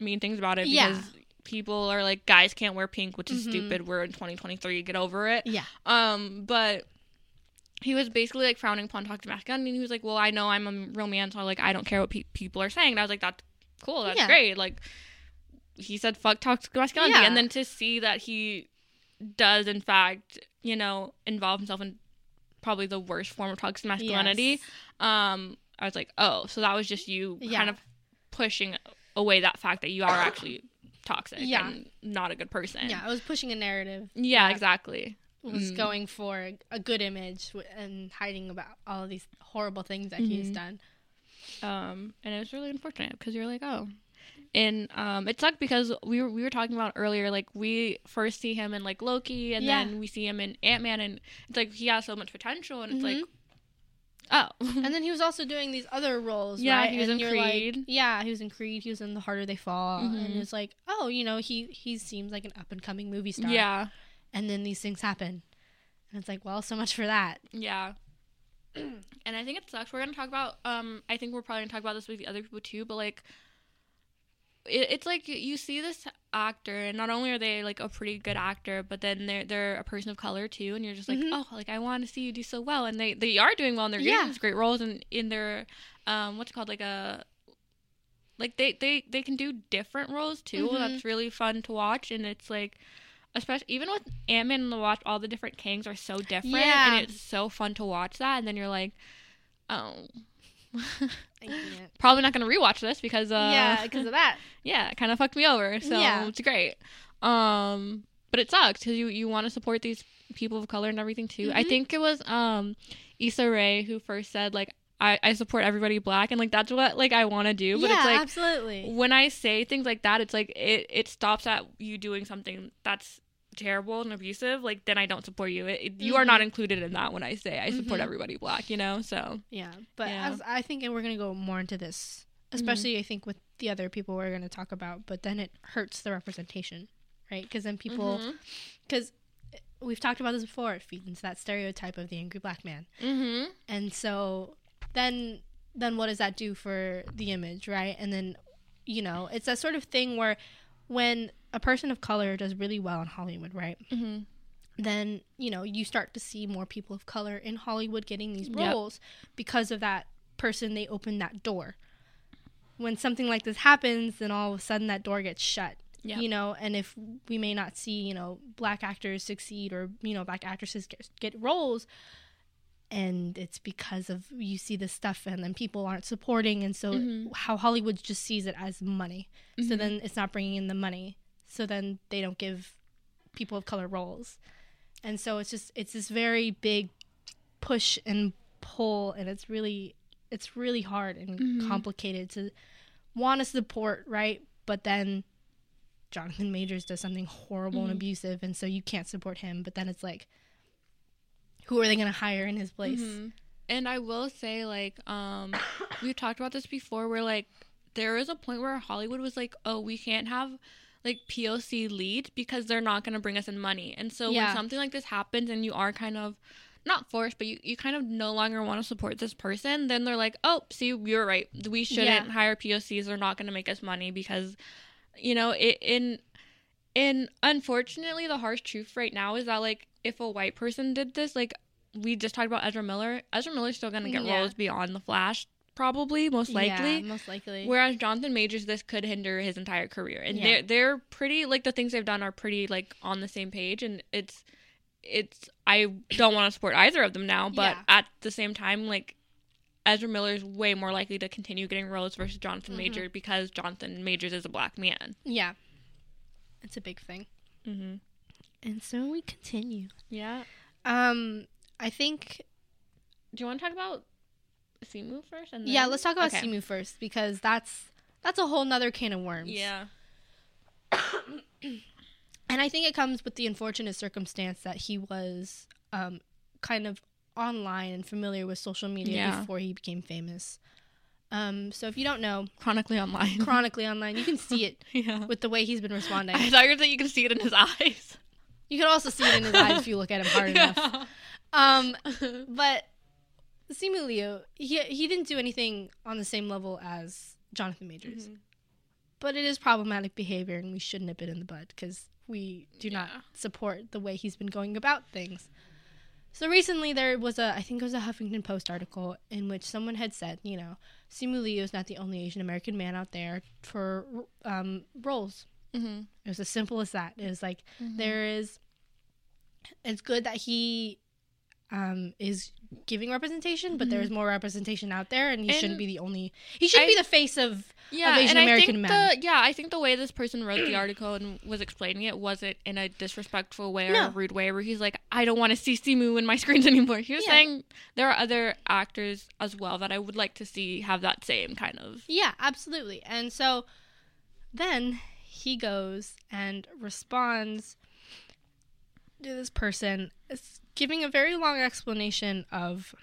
Speaker 1: mean things about it
Speaker 2: Yeah.
Speaker 1: because people are like guys can't wear pink which is
Speaker 2: Mhm.
Speaker 1: stupid we're in 2023 get over it
Speaker 2: Yeah.
Speaker 1: um but he was basically like frowning upon toxic masculinity and he was like well i know i'm a real man so like i don't care what pe- people are saying and i was like that's cool that's
Speaker 2: Yeah.
Speaker 1: great like he said fuck toxic masculinity
Speaker 2: Yeah.
Speaker 1: and then to see that he does in fact you know involve himself in probably the worst form of toxic masculinity
Speaker 2: Yes.
Speaker 1: um i was like oh so that was just you
Speaker 2: Yeah.
Speaker 1: kind of pushing away that fact that you are actually toxic
Speaker 2: Yeah.
Speaker 1: and not a good person
Speaker 2: Yeah, I was pushing a narrative.
Speaker 1: yeah exactly
Speaker 2: was
Speaker 1: Mm.
Speaker 2: going for a good image and hiding about all these horrible things that he's
Speaker 1: Mhm.
Speaker 2: done.
Speaker 1: um and it was really unfortunate because you're like oh and um it sucked because we were we were talking about earlier like we first see him in like loki and
Speaker 2: Yeah.
Speaker 1: then we see him in ant-man and it's like he has so much potential and it's
Speaker 2: Mhm.
Speaker 1: like oh
Speaker 2: And then he was also doing these other roles.
Speaker 1: Yeah,
Speaker 2: right?
Speaker 1: he was
Speaker 2: and
Speaker 1: in
Speaker 2: you're like-
Speaker 1: Creed.
Speaker 2: yeah, he was in Creed. He was in The Harder They Fall, and
Speaker 1: Mhm.
Speaker 2: it's like, oh, you know, he he seems like an up and coming movie star.
Speaker 1: yeah
Speaker 2: And then these things happen, and it's like, well, so much for that.
Speaker 1: yeah and i think it sucks we're gonna talk about um i think we're probably gonna talk about this with the other people too but like it, it's like you see this actor and not only are they like a pretty good actor but then they're they're a person of color too and you're just like
Speaker 2: Mhm.
Speaker 1: oh like i want to see you do so well and they they are doing well and they're
Speaker 2: Yeah.
Speaker 1: these great roles and in their um what's it called like a like they they they can do different roles too
Speaker 2: Mhm.
Speaker 1: that's really fun to watch and it's like especially even with Ant-Man and the Wasp, all the different Kangs are so different,
Speaker 2: Yeah.
Speaker 1: and it's so fun to watch that. And then you're like, oh. probably not gonna rewatch this because uh,
Speaker 2: yeah, because of that.
Speaker 1: yeah, it kind of fucked me over. So
Speaker 2: Yeah.
Speaker 1: it's great. Um, but it sucks because you you want to support these people of color and everything too. I
Speaker 2: Mhm.
Speaker 1: think it was um Issa Rae who first said like I I support everybody black and like that's what like I want to do. But
Speaker 2: yeah,
Speaker 1: it's like
Speaker 2: absolutely.
Speaker 1: when I say things like that, it's like it, it stops at you doing something that's terrible and abusive. Like then I don't support you. It, it- you are not mm-hmm. included in that when I say I support
Speaker 2: Mhm.
Speaker 1: everybody black. You know, so
Speaker 2: Yeah, but
Speaker 1: Yeah.
Speaker 2: as I think, and we're gonna go more into this, mm-hmm. especially I think with the other people we're gonna talk about. But then it hurts the representation, right? Because then people,
Speaker 1: mm-hmm.
Speaker 2: because eh, we've talked about this before, it feeds into that stereotype of the angry black man, and so then then what does that do for the image, right? And then you know, it's that sort of thing where when a person of color does really well in Hollywood, right?
Speaker 1: Mhm.
Speaker 2: then you know you start to see more people of color in Hollywood getting these
Speaker 1: Yep.
Speaker 2: roles because of that person they opened that door. When something like this happens, then all of a sudden that door gets shut.
Speaker 1: Yep.
Speaker 2: You know, and if we may not see, you know, black actors succeed or you know black actresses get, get roles, and it's because of you see this stuff and then people aren't supporting, and so
Speaker 1: Mhm.
Speaker 2: how Hollywood just sees it as money. So
Speaker 1: Mhm.
Speaker 2: then it's not bringing in the money. So then they don't give people of color roles. And so it's just it's this very big push and pull and it's really it's really hard and
Speaker 1: Mhm.
Speaker 2: complicated to want to support, right? But then Jonathan Majors does something horrible and
Speaker 1: Mhm.
Speaker 2: abusive and so you can't support him, but then it's like who are they going to hire in his place?
Speaker 1: Mhm. And I will say, like, um, we've talked about this before, where like there is a point where Hollywood was like, oh, we can't have like POC lead because they're not going to bring us in money. And so
Speaker 2: Yeah.
Speaker 1: when something like this happens, and you are kind of not forced, but you, you kind of no longer want to support this person, then they're like, oh, see, you're right. We shouldn't
Speaker 2: Yeah.
Speaker 1: hire POCs. They're not going to make us money because, you know, it in and unfortunately, the harsh truth right now is that like if a white person did this, like we just talked about Ezra Miller, Ezra Miller's still gonna get
Speaker 2: Yeah.
Speaker 1: roles beyond the Flash, probably most likely.
Speaker 2: Yeah, most likely.
Speaker 1: Whereas Jonathan Majors, this could hinder his entire career, and
Speaker 2: Yeah.
Speaker 1: they're they're pretty like the things they've done are pretty like on the same page, and it's it's I don't want to support either of them now, but
Speaker 2: Yeah.
Speaker 1: at the same time, like Ezra Miller is way more likely to continue getting roles versus Jonathan
Speaker 2: Mhm.
Speaker 1: Major because Jonathan Majors is a black man.
Speaker 2: yeah. It's a big thing.
Speaker 1: Mm-hmm.
Speaker 2: And so we continue.
Speaker 1: Yeah.
Speaker 2: Um I think
Speaker 1: Do you want to talk about Simu first? And
Speaker 2: Yeah, let's talk about
Speaker 1: Okay.
Speaker 2: Simu first because that's that's a whole nother can of worms.
Speaker 1: Yeah.
Speaker 2: And I think it comes with the unfortunate circumstance that he was um, kind of online and familiar with social media
Speaker 1: Yeah.
Speaker 2: before he became famous. Um, so if you don't know,
Speaker 1: Chronically online.
Speaker 2: chronically online, you can see it
Speaker 1: yeah.
Speaker 2: with the way he's been responding.
Speaker 1: I thought you were that you can see it in his eyes.
Speaker 2: You can also see it in his eyes if you look at him hard enough. Um, but Simu Liu, he he didn't do anything on the same level as Jonathan Majors.
Speaker 1: Mhm.
Speaker 2: but it is problematic behavior and we should nip it in the bud because we do not support the way he's been going about things so recently there was a i think it was a huffington post article in which someone had said you know simu liu is not the only asian american man out there for um, roles
Speaker 1: Mm-hmm.
Speaker 2: it was as simple as that it was like there is it's good that he um, is giving representation, but
Speaker 1: Mhm.
Speaker 2: there's more representation out there, and he
Speaker 1: And
Speaker 2: shouldn't be the only. He shouldn't be the face of.
Speaker 1: yeah,
Speaker 2: Asian
Speaker 1: and I
Speaker 2: American
Speaker 1: think
Speaker 2: men.
Speaker 1: the yeah, I think the way this person wrote the article and was explaining it wasn't in a disrespectful way or
Speaker 2: No.
Speaker 1: a rude way where he's like, I don't want to see Simu in my screens anymore. He was
Speaker 2: Yeah.
Speaker 1: saying there are other actors as well that I would like to see have that same kind of
Speaker 2: Yeah, absolutely. And so then he goes and responds to this person, s- giving a very long explanation of.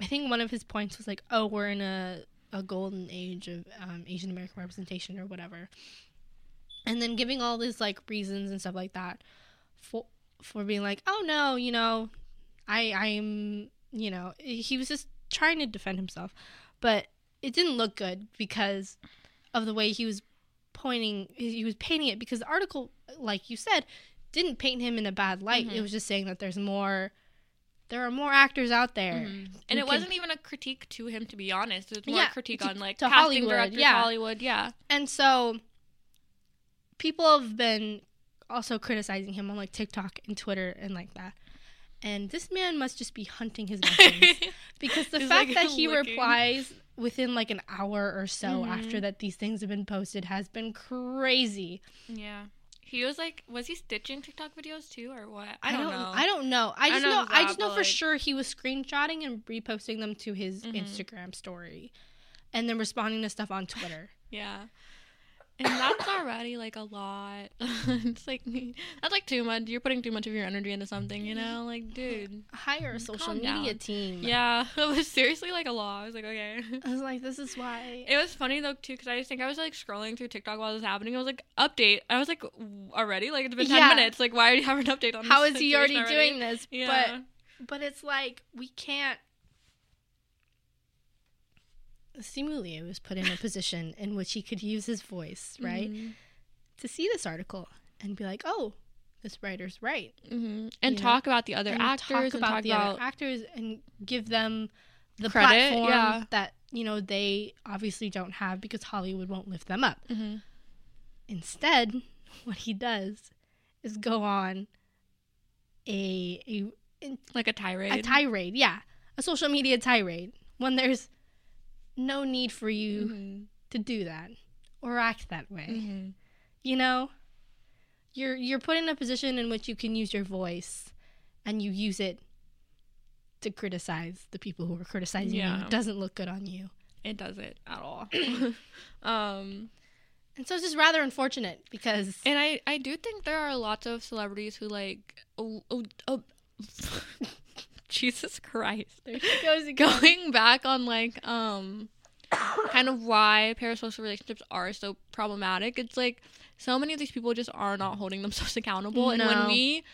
Speaker 2: I think one of his points was like, "Oh, we're in a a golden age of um, Asian American representation or whatever," and then giving all these like reasons and stuff like that for for being like, "Oh no, you know, I I'm you know," he was just trying to defend himself, but it didn't look good because of the way he was pointing he was painting it because the article like you said didn't paint him in a bad light it
Speaker 1: Mhm.
Speaker 2: was just saying that there's more there are more actors out there
Speaker 1: Mhm. And it
Speaker 2: can-
Speaker 1: wasn't even a critique to him, to be honest. It was more
Speaker 2: Yeah,
Speaker 1: a critique
Speaker 2: to-
Speaker 1: on like
Speaker 2: to
Speaker 1: casting
Speaker 2: Hollywood,
Speaker 1: directors,
Speaker 2: yeah.
Speaker 1: Hollywood, yeah.
Speaker 2: and so people have been also criticizing him on like tiktok and twitter and like that and this man must just be hunting his because the
Speaker 1: He's,
Speaker 2: fact
Speaker 1: like,
Speaker 2: that he
Speaker 1: looking.
Speaker 2: replies within like an hour or so
Speaker 1: Mhm.
Speaker 2: after that these things have been posted has been crazy
Speaker 1: yeah. He was like, was he stitching TikTok videos too, or what? I don't, know.
Speaker 2: I don't know. I
Speaker 1: I
Speaker 2: just
Speaker 1: know
Speaker 2: know. I just know for
Speaker 1: like-
Speaker 2: sure he was screenshotting and reposting them to his
Speaker 1: Mhm.
Speaker 2: Instagram story, and then responding to stuff on Twitter.
Speaker 1: Yeah. And that's already like a lot. it's like that's like too much. You're putting too much of your energy into something, you know? Like, dude.
Speaker 2: Hire a social media
Speaker 1: down.
Speaker 2: team.
Speaker 1: Yeah, it was seriously like a lot. I was like, okay.
Speaker 2: I was like, this is why.
Speaker 1: It was funny though too because I think I was like scrolling through TikTok while this was happening. I was like, update. I was like, already? Like it's been ten
Speaker 2: Yeah.
Speaker 1: minutes. Like why do you have an update on?
Speaker 2: How is he already
Speaker 1: situation
Speaker 2: doing this?
Speaker 1: Yeah.
Speaker 2: But but it's like we can't. Simu Liu was put in a position in which he could use his voice, right,
Speaker 1: Mhm.
Speaker 2: to see this article and be like, "Oh, this writer's right."
Speaker 1: Mhm. And
Speaker 2: You know?
Speaker 1: talk about the other
Speaker 2: and
Speaker 1: actors
Speaker 2: talk
Speaker 1: and
Speaker 2: about
Speaker 1: talk
Speaker 2: the
Speaker 1: about
Speaker 2: other actors and give them the
Speaker 1: Credit,
Speaker 2: platform
Speaker 1: yeah.
Speaker 2: that you know they obviously don't have because Hollywood won't lift them up.
Speaker 1: Mhm.
Speaker 2: Instead, what he does is go on a a
Speaker 1: like a tirade.
Speaker 2: a tirade, yeah, a social media tirade when there's no need for you
Speaker 1: Mhm.
Speaker 2: to do that or act that way.
Speaker 1: Mhm.
Speaker 2: You know, you're you're put in a position in which you can use your voice, and you use it to criticize the people who are criticizing you. It doesn't look good on you,
Speaker 1: It doesn't at all. um.
Speaker 2: and so it's just rather unfortunate because
Speaker 1: And I, I do think there are lots of celebrities who like oh, oh, oh Jesus Christ.
Speaker 2: there she goes again.
Speaker 1: Going back on like um kind of why parasocial relationships are so problematic. It's like so many of these people just are not holding themselves accountable and when we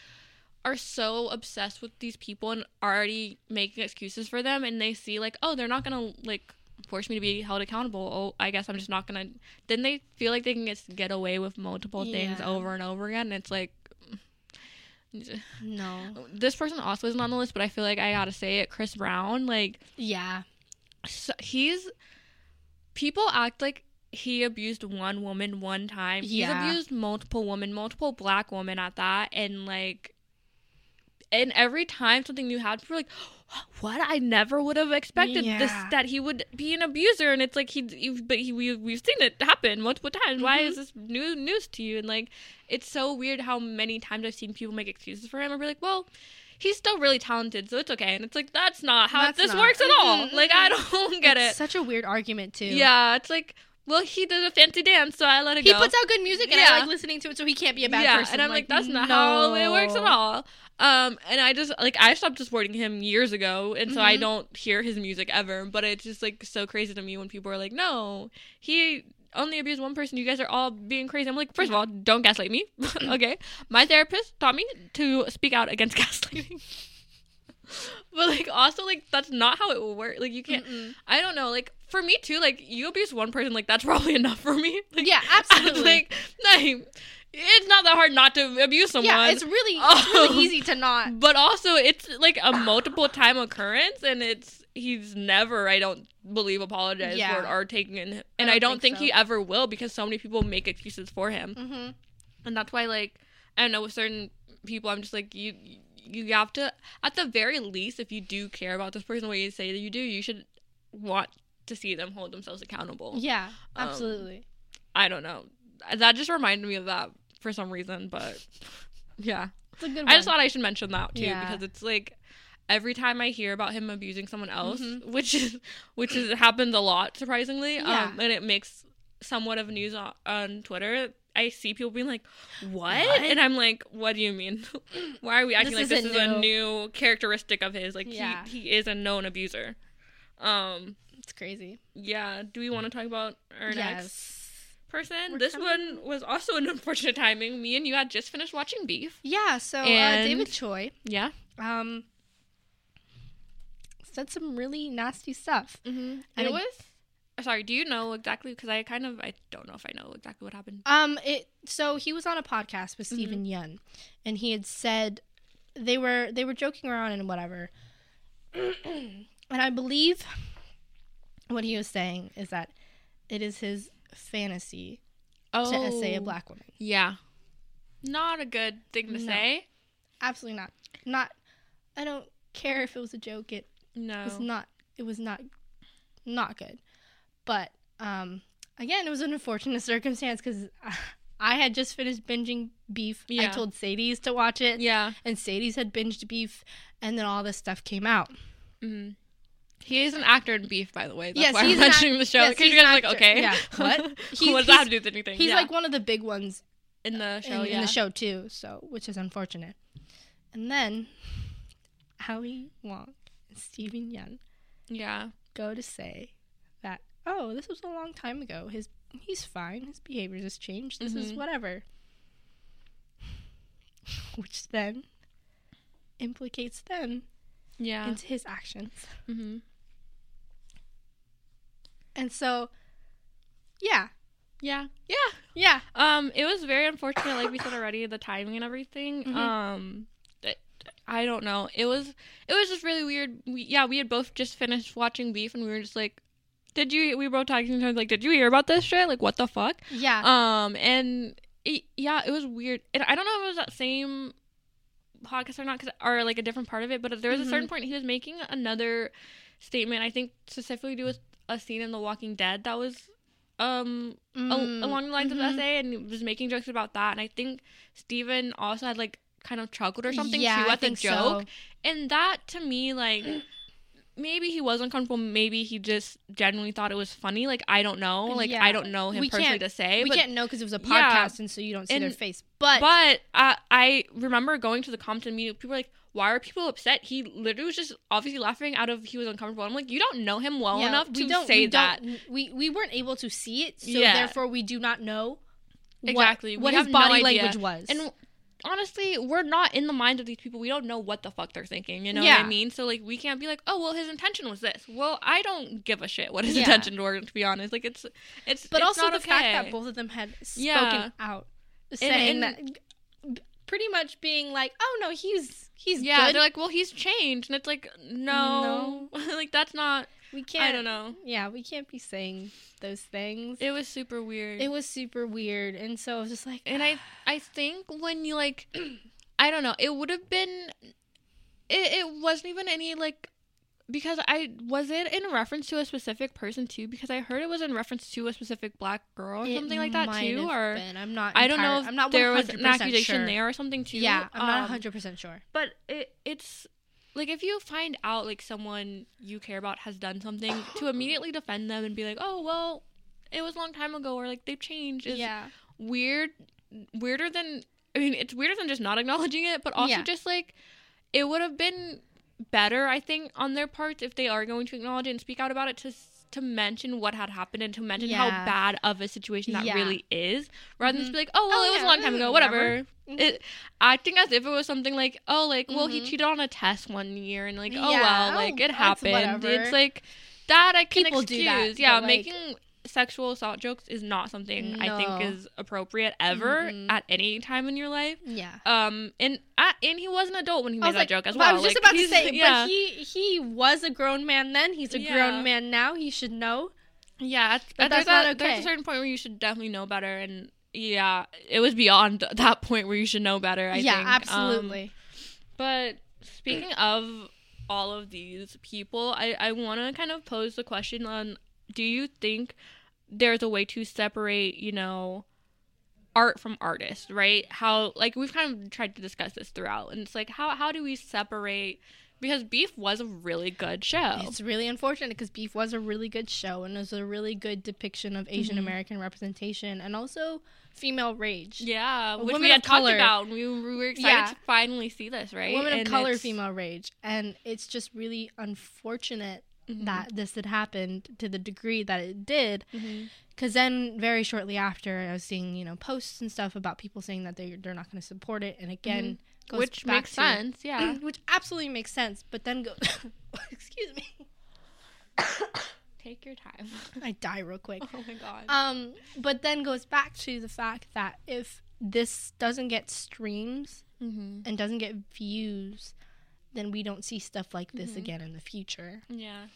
Speaker 1: are so obsessed with these people and already making excuses for them and they see like oh they're not going to like force me to be held accountable. Oh, I guess I'm just not going to then they feel like they can just get away with multiple things over and over again. And it's like
Speaker 2: No,
Speaker 1: this person also isn't on the list, but I feel like I gotta say it. Chris Brown, like
Speaker 2: yeah,
Speaker 1: so he's people act like he abused one woman one time. He's
Speaker 2: Yeah.
Speaker 1: abused multiple women, multiple black women at that, and like, and every time something new happens, we're like, "What? I never would have expected this that he would be an abuser." And it's like he, he but he we we've seen it happen multiple times. Why
Speaker 2: Mhm.
Speaker 1: is this new news to you? And like, it's so weird how many times I've seen people make excuses for him and be like, "Well." He's still really talented, so it's okay. And it's like that's not how
Speaker 2: That's
Speaker 1: this
Speaker 2: not-
Speaker 1: works at all.
Speaker 2: Mhm,
Speaker 1: Like I don't get
Speaker 2: it's
Speaker 1: it.
Speaker 2: Such a weird argument too.
Speaker 1: Yeah, it's like, well, he did a fancy dance, so I let it
Speaker 2: He
Speaker 1: go.
Speaker 2: puts out good music and I
Speaker 1: Yeah.
Speaker 2: like listening to it, so he can't be a bad
Speaker 1: yeah,
Speaker 2: person.
Speaker 1: and I'm like, that's not
Speaker 2: no.
Speaker 1: how it works at all. Um, and I just like I stopped supporting him years ago, and so I
Speaker 2: Mhm.
Speaker 1: don't hear his music ever. But it's just like so crazy to me when people are like, no, he only abused one person. You guys are all being crazy. I'm like, first of all, don't gaslight me. okay, my therapist taught me to speak out against gaslighting. but like also like that's not how it will work. Like you can't.
Speaker 2: Mm-mm.
Speaker 1: I don't know. Like for me too. Like you abuse one person, like that's probably enough for me. Like,
Speaker 2: Yeah, absolutely.
Speaker 1: like, like, it's not that hard not to abuse someone.
Speaker 2: yeah, it's really, it's really easy to not.
Speaker 1: but also it's like a multiple time occurrence, and it's he's never, I don't believe, apologized
Speaker 2: Yeah.
Speaker 1: for it or taken, and
Speaker 2: don't
Speaker 1: I don't
Speaker 2: think
Speaker 1: think,
Speaker 2: so.
Speaker 1: he ever will because so many people make excuses for him,
Speaker 2: hmm
Speaker 1: and that's why like I don't know with certain people, I'm just like you. you have to at the very least if you do care about this person the way you say that you do you should want to see them hold themselves accountable
Speaker 2: Yeah,
Speaker 1: Um,
Speaker 2: absolutely.
Speaker 1: i don't know that just reminded me of that for some reason but yeah
Speaker 2: it's a good one.
Speaker 1: i just thought i should mention that too
Speaker 2: Yeah.
Speaker 1: because it's like every time i hear about him abusing someone else
Speaker 2: Mhm.
Speaker 1: which is which is happens a lot surprisingly
Speaker 2: Yeah.
Speaker 1: um and it makes somewhat of news on, on twitter I see people being like, what?
Speaker 2: What?
Speaker 1: And I'm like, what do you mean? Why are we acting
Speaker 2: This
Speaker 1: like this is
Speaker 2: isn't
Speaker 1: a
Speaker 2: new."
Speaker 1: new characteristic of his? Like,
Speaker 2: Yeah.
Speaker 1: he, he is a known abuser. Um,
Speaker 2: it's crazy.
Speaker 1: yeah. Do we want to talk about our next
Speaker 2: Yes.
Speaker 1: Person?
Speaker 2: We're
Speaker 1: this
Speaker 2: coming-
Speaker 1: one was also an unfortunate timing. Me and you had just finished watching Beef.
Speaker 2: Yeah. So uh, David Choe,
Speaker 1: Yeah.
Speaker 2: um, said some really nasty stuff.
Speaker 1: Mm-hmm.
Speaker 2: And
Speaker 1: it
Speaker 2: it-
Speaker 1: was. Sorry, do you know exactly? Because I kind of I don't know if I know exactly what happened.
Speaker 2: Um, it so he was on a podcast with
Speaker 1: Mm-hmm.
Speaker 2: Steven Yeun, and he had said they were they were joking around and whatever, and I believe what he was saying is that it is his fantasy
Speaker 1: Oh,
Speaker 2: to SA a black woman.
Speaker 1: Yeah, not a good thing to
Speaker 2: No.
Speaker 1: say.
Speaker 2: Absolutely not. Not. I don't care if it was a joke. It
Speaker 1: No.
Speaker 2: was not. It was not. Not good. But um, again, it was an unfortunate circumstance because. I had just finished binging Beef.
Speaker 1: Yeah.
Speaker 2: I told Cedes to watch it.
Speaker 1: Yeah.
Speaker 2: and Cedes had binged beef, and then all this stuff came out.
Speaker 1: hmm He is an actor in Beef, by the way. That's
Speaker 2: Yes,
Speaker 1: why
Speaker 2: he's
Speaker 1: I'm
Speaker 2: an
Speaker 1: mentioning
Speaker 2: act-
Speaker 1: the show.
Speaker 2: yes,
Speaker 1: Because
Speaker 2: he's
Speaker 1: you guys
Speaker 2: an
Speaker 1: are like, okay,
Speaker 2: Yeah. What?
Speaker 1: What does that have to do with anything?
Speaker 2: He's
Speaker 1: Yeah.
Speaker 2: like one of the big ones
Speaker 1: in the show.
Speaker 2: in,
Speaker 1: yeah.
Speaker 2: in the show too, so which is unfortunate. And then Ali Wong and Steven Yeun
Speaker 1: Yeah.
Speaker 2: go to say that oh, this was a long time ago. His he's fine. His behaviors has changed. This is
Speaker 1: Mhm.
Speaker 2: whatever. Which then implicates them
Speaker 1: Yeah.
Speaker 2: into his actions.
Speaker 1: hmm
Speaker 2: And so, yeah,
Speaker 1: Yeah. Yeah.
Speaker 2: yeah,
Speaker 1: Um, it was very unfortunate, like we said already, the timing and everything.
Speaker 2: Mhm.
Speaker 1: Um, it- I don't know. It was it was just really weird. We, yeah, we had both just finished watching Beef, and we were just like, "Did you?" We were both talking to like, "Did you hear about this shit? Like, what the fuck?"
Speaker 2: yeah.
Speaker 1: Um, and it, yeah, it was weird. And I don't know if it was that same podcast or not, cause, or like a different part of it. But there was a certain
Speaker 2: Mhm.
Speaker 1: point he was making another statement. I think specifically to do with a scene in The Walking Dead that was um a-
Speaker 2: Mm,
Speaker 1: along the lines
Speaker 2: mhm.
Speaker 1: of the SA and was making jokes about that and i think steven also had like kind of chuckled or something
Speaker 2: yeah,
Speaker 1: too
Speaker 2: I
Speaker 1: at the joke
Speaker 2: so.
Speaker 1: and that to me like maybe he was uncomfortable maybe he just genuinely thought it was funny like i don't know like
Speaker 2: Yeah.
Speaker 1: i don't know him
Speaker 2: We
Speaker 1: personally to say
Speaker 2: we
Speaker 1: but
Speaker 2: can't know because it was a
Speaker 1: Yeah.
Speaker 2: podcast, and so you don't see
Speaker 1: And-
Speaker 2: their face. But,
Speaker 1: but uh, I remember going to the Compton meeting. People were like, "Why are people upset?" He literally was just obviously laughing out of he was uncomfortable. I'm like, you don't know him well
Speaker 2: yeah,
Speaker 1: enough to
Speaker 2: don't
Speaker 1: say
Speaker 2: we
Speaker 1: that.
Speaker 2: Don't, we we weren't able to see it, so
Speaker 1: Yeah.
Speaker 2: therefore we do not know
Speaker 1: Exactly. We
Speaker 2: what, his body language was.
Speaker 1: And honestly, we're not in the minds of these people. We don't know what the fuck they're thinking. You know what I mean? So like, we can't be like, oh well, his intention was this. Well, I don't give a shit what his
Speaker 2: Yeah.
Speaker 1: intentions were. To be honest, like it's it's
Speaker 2: but
Speaker 1: it's
Speaker 2: also
Speaker 1: not
Speaker 2: the
Speaker 1: okay.
Speaker 2: fact that both of them had spoken
Speaker 1: Yeah.
Speaker 2: out, saying
Speaker 1: and-
Speaker 2: that, pretty much being like, "Oh no, he's he's
Speaker 1: yeah,
Speaker 2: good.
Speaker 1: they're like, well, he's changed, and it's like, no, like that's not.
Speaker 2: we can't.
Speaker 1: I don't know.
Speaker 2: Yeah, we can't be saying those things."
Speaker 1: It was super weird.
Speaker 2: it was super weird, and so I was just like,
Speaker 1: and I I think when you like I don't know, it would have been it, it wasn't even any like because I was it in reference to a specific person too because I heard it was in reference to a specific black girl or
Speaker 2: It
Speaker 1: something like that too or
Speaker 2: been. I'm not.
Speaker 1: I don't know if
Speaker 2: I'm not
Speaker 1: there was an accusation
Speaker 2: sure.
Speaker 1: there or something too.
Speaker 2: Yeah, I'm not
Speaker 1: Um,
Speaker 2: 100 percent sure.
Speaker 1: But it it's like if you find out like someone you care about has done something to immediately defend them and be like, "Oh, well, it was a long time ago or like they've changed." Is
Speaker 2: Yeah,
Speaker 1: weird weirder than I mean it's weirder than just not acknowledging it, but also
Speaker 2: Yeah.
Speaker 1: just like it would have been better I think on their part if they are going to acknowledge it and speak out about it to to mention what had happened and to mention how bad of a situation that
Speaker 2: Yeah.
Speaker 1: really is rather than
Speaker 2: Mhm.
Speaker 1: just be like oh well
Speaker 2: Oh,
Speaker 1: it was
Speaker 2: yeah,
Speaker 1: a long time ago
Speaker 2: whatever.
Speaker 1: it acting as if it was something like oh like well he
Speaker 2: Mhm.
Speaker 1: cheated on a test one year and like oh
Speaker 2: Yeah,
Speaker 1: well
Speaker 2: oh,
Speaker 1: like it happened
Speaker 2: whatever.
Speaker 1: it's like that I can
Speaker 2: People
Speaker 1: excuse
Speaker 2: do that,
Speaker 1: yeah
Speaker 2: like-
Speaker 1: making sexual assault jokes is not something I think is appropriate ever
Speaker 2: Mm-mm.
Speaker 1: at any time in your life.
Speaker 2: yeah.
Speaker 1: Um, and uh, and he was an adult when he
Speaker 2: I
Speaker 1: made that
Speaker 2: like,
Speaker 1: joke as
Speaker 2: well. I was just
Speaker 1: Like,
Speaker 2: about to say,
Speaker 1: yeah.
Speaker 2: but he he was a grown man then. He's a
Speaker 1: Yeah.
Speaker 2: grown man now. He should know.
Speaker 1: yeah,
Speaker 2: that's
Speaker 1: there's, a,
Speaker 2: not
Speaker 1: there's
Speaker 2: okay.
Speaker 1: a certain point where you should definitely know better, and yeah, it was beyond that point where you should know better. I
Speaker 2: yeah,
Speaker 1: think. Um,
Speaker 2: absolutely.
Speaker 1: But speaking of all of these people, I, I want to kind of pose the question on do you think there's a way to separate, you know, art from artist, right? How, like, we've kind of tried to discuss this throughout, and it's like, how, how do we separate? Because Beef was a really good show.
Speaker 2: It's really unfortunate because Beef was a really good show and it was a really good depiction of Asian mm-hmm. American representation and also female rage.
Speaker 1: yeah, which we had
Speaker 2: of
Speaker 1: talked about. We, we were excited
Speaker 2: Yeah.
Speaker 1: to finally see this, right?
Speaker 2: Women of
Speaker 1: And
Speaker 2: color, female rage. And it's just really unfortunate
Speaker 1: Mhm.
Speaker 2: that this had happened to the degree that it did. Because then, very shortly after, I was seeing you know posts and stuff about people saying that they they're not going to support it, and again,
Speaker 1: Mm-hmm. which
Speaker 2: back
Speaker 1: makes
Speaker 2: to-
Speaker 1: sense, yeah.
Speaker 2: which absolutely makes sense. But then go, excuse me,
Speaker 1: Take your time.
Speaker 2: I die real quick.
Speaker 1: oh my god.
Speaker 2: Um, but then goes back to the fact that if this doesn't get streams
Speaker 1: mm-hmm.
Speaker 2: and doesn't get views, then we don't see stuff like this
Speaker 1: Mhm.
Speaker 2: again in the future.
Speaker 1: Yeah.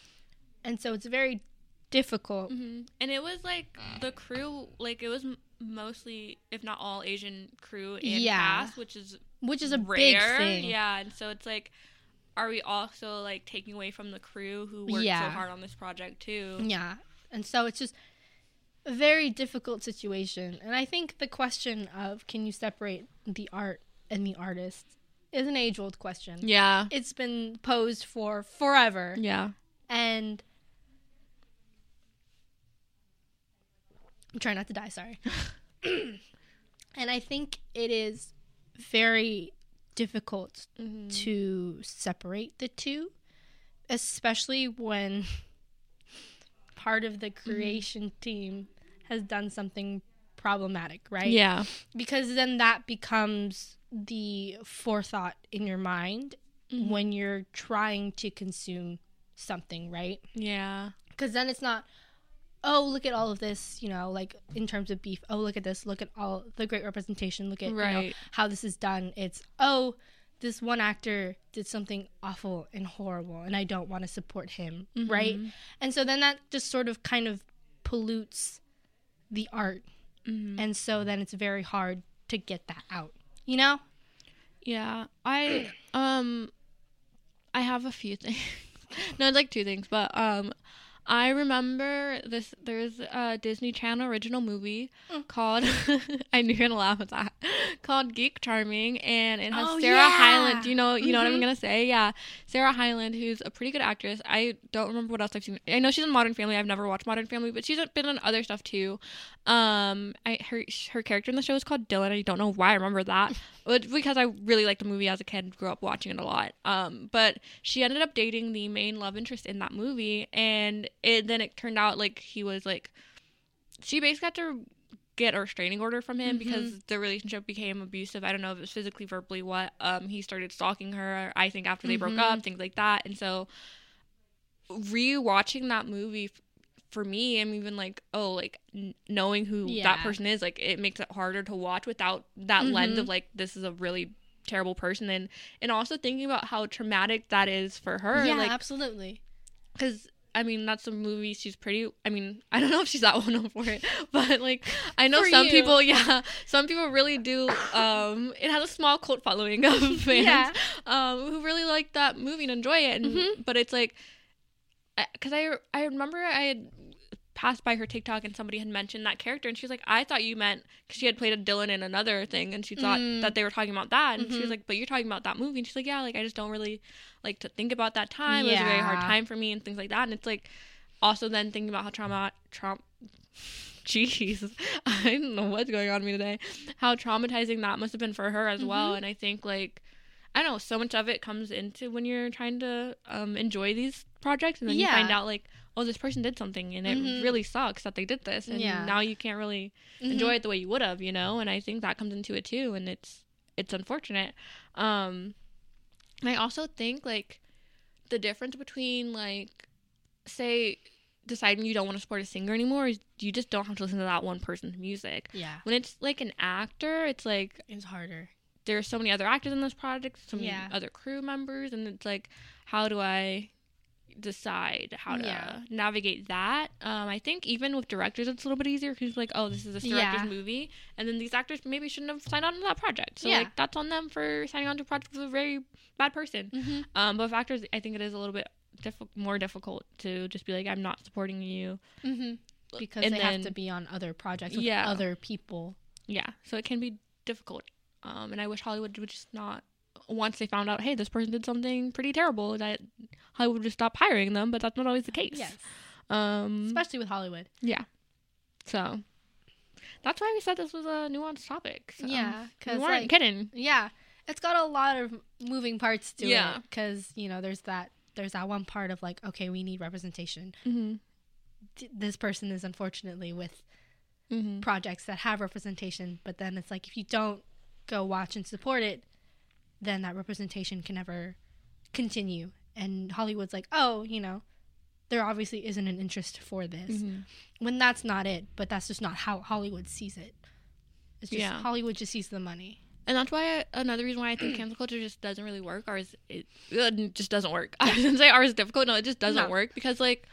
Speaker 2: And so it's very difficult.
Speaker 1: hmm And it was like the crew, like it was mostly, if not all, Asian crew and
Speaker 2: Yeah.
Speaker 1: cast, which is
Speaker 2: Which is a
Speaker 1: rare.
Speaker 2: big thing.
Speaker 1: Yeah, and so it's like, are we also like taking away from the crew who worked
Speaker 2: Yeah.
Speaker 1: so hard on this project too?
Speaker 2: Yeah. And so it's just a very difficult situation. And I think the question of can you separate the art and the artist is an age old question.
Speaker 1: Yeah.
Speaker 2: It's been posed for forever.
Speaker 1: Yeah.
Speaker 2: And I'm trying not to die, sorry. and I think it is very difficult
Speaker 1: Mm-hmm.
Speaker 2: to separate the two, especially when part of the creation team has done something problematic, right?
Speaker 1: Yeah.
Speaker 2: Because then that becomes the forethought in your mind
Speaker 1: Mhm.
Speaker 2: when you're trying to consume something, right?
Speaker 1: Yeah.
Speaker 2: Because then it's not, oh, look at all of this, you know, like in terms of beef. Oh, look at this. Look at all the great representation. Look at you know, how this is done. It's, oh, this one actor did something awful and horrible, and I don't want to support him, right?
Speaker 1: Mhm.
Speaker 2: And so then that just sort of kind of pollutes the art.
Speaker 1: Mhm.
Speaker 2: And so then it's very hard to get that out, you know?
Speaker 1: Yeah, I um I have a few things. no, it's like two things, but um I remember this there's a Disney Channel original movie
Speaker 2: Mm.
Speaker 1: called I knew you were gonna laugh at that. called Geek Charming and it has
Speaker 2: Oh,
Speaker 1: Sarah
Speaker 2: yeah.
Speaker 1: Hyland. Do you know you know what I'm
Speaker 2: Mhm.
Speaker 1: gonna say? Yeah. Sarah Hyland, who's a pretty good actress. I don't remember what else I've seen. I know she's in Modern Family. I've never watched Modern Family, but she's been in other stuff too. Um, I her her character in the show is called Dylan. I don't know why I remember that, but because I really liked the movie as a kid, grew up watching it a lot. Um, but she ended up dating the main love interest in that movie, and it then it turned out like he was like she basically had to get a restraining order from him because the relationship became abusive. I don't know if it was physically, verbally, what. Um, he started stalking her. I think after they broke
Speaker 2: Mhm.
Speaker 1: up, things like that, and so rewatching that movie f- for me i'm even like oh like n- knowing who
Speaker 2: Yeah.
Speaker 1: that person is like it makes it harder to watch without that lens
Speaker 2: Mhm.
Speaker 1: of like this is a really terrible person and and also thinking about how traumatic that is for her
Speaker 2: yeah,
Speaker 1: like
Speaker 2: absolutely.
Speaker 1: because I mean that's a movie she's pretty I mean I don't know if she's that well known for it but like I know
Speaker 2: For
Speaker 1: some
Speaker 2: you.
Speaker 1: people yeah some people really do um it has a small cult following of fans
Speaker 2: Yeah.
Speaker 1: um who really like that movie and enjoy it and
Speaker 2: Mhm.
Speaker 1: but it's like because I I remember I had passed by her TikTok and somebody had mentioned that character and she was like I thought you meant because she had played a Dylan in another thing and she thought
Speaker 2: Mm.
Speaker 1: that they were talking about that and she was
Speaker 2: Mhm.
Speaker 1: like but you're talking about that movie and she's like yeah like I just don't really like to think about that time it was a very hard time for me and things like that and it's like also then thinking about how trauma trauma jeez I don't know what's going on with me today how traumatizing that must have been for her as well
Speaker 2: Mhm.
Speaker 1: and I think like I don't know so much of it comes into when you're trying to um enjoy these projects and then you find out like oh this person did something and it
Speaker 2: Mhm.
Speaker 1: really sucks that they did this and
Speaker 2: Yeah.
Speaker 1: now you can't really
Speaker 2: Mhm.
Speaker 1: enjoy it the way you would have, you know, and I think that comes into it too and it's it's unfortunate. Um and I also think like the difference between like say deciding you don't want to support a singer anymore is you just don't have to listen to that one person's music.
Speaker 2: Yeah,
Speaker 1: When it's like an actor, it's like
Speaker 2: it's harder.
Speaker 1: there's so many other actors in this project, so many
Speaker 2: Yeah.
Speaker 1: other crew members, and it's like, how do I decide how to
Speaker 2: Yeah.
Speaker 1: navigate that. Um, I think even with directors, it's a little bit easier because like, oh, this is this director's
Speaker 2: Yeah.
Speaker 1: movie, and then these actors maybe shouldn't have signed on to that project. So
Speaker 2: Yeah.
Speaker 1: like, that's on them for signing on to a project with a very bad person.
Speaker 2: Mm-hmm.
Speaker 1: Um, but with actors, I think it is a little bit diff- more difficult to just be like, I'm not supporting you.
Speaker 2: Mm-hmm. Because
Speaker 1: And
Speaker 2: they have to be on other projects with
Speaker 1: Yeah.
Speaker 2: other people.
Speaker 1: Yeah, so it can be difficult. Um, and I wish Hollywood would just not. Once they found out, hey, this person did something pretty terrible, that Hollywood would just stop hiring them. But that's not always the case.
Speaker 2: Yes.
Speaker 1: Um.
Speaker 2: Especially with Hollywood.
Speaker 1: Yeah. So that's why we said this was a nuanced topic. So
Speaker 2: Yeah,
Speaker 1: we
Speaker 2: 'cause,
Speaker 1: weren't
Speaker 2: like-
Speaker 1: kidding.
Speaker 2: Yeah, it's got a lot of moving parts to
Speaker 1: Yeah.
Speaker 2: it because you know there's that there's that one part of like okay we need representation.
Speaker 1: Mm-hmm.
Speaker 2: D- This person is unfortunately with
Speaker 1: Mm-hmm.
Speaker 2: projects that have representation, but then it's like if you don't go watch and support it, then that representation can never continue. And Hollywood's like, oh, you know, there obviously isn't an interest for this
Speaker 1: Mm-hmm.
Speaker 2: when that's not it. But that's just not how Hollywood sees it. It's just
Speaker 1: Yeah.
Speaker 2: Hollywood just sees the money.
Speaker 1: And that's why I, another reason why I think cancel culture just doesn't really work. Ours it, it just doesn't work. I didn't say ours is difficult. No, it just doesn't
Speaker 2: No.
Speaker 1: work because like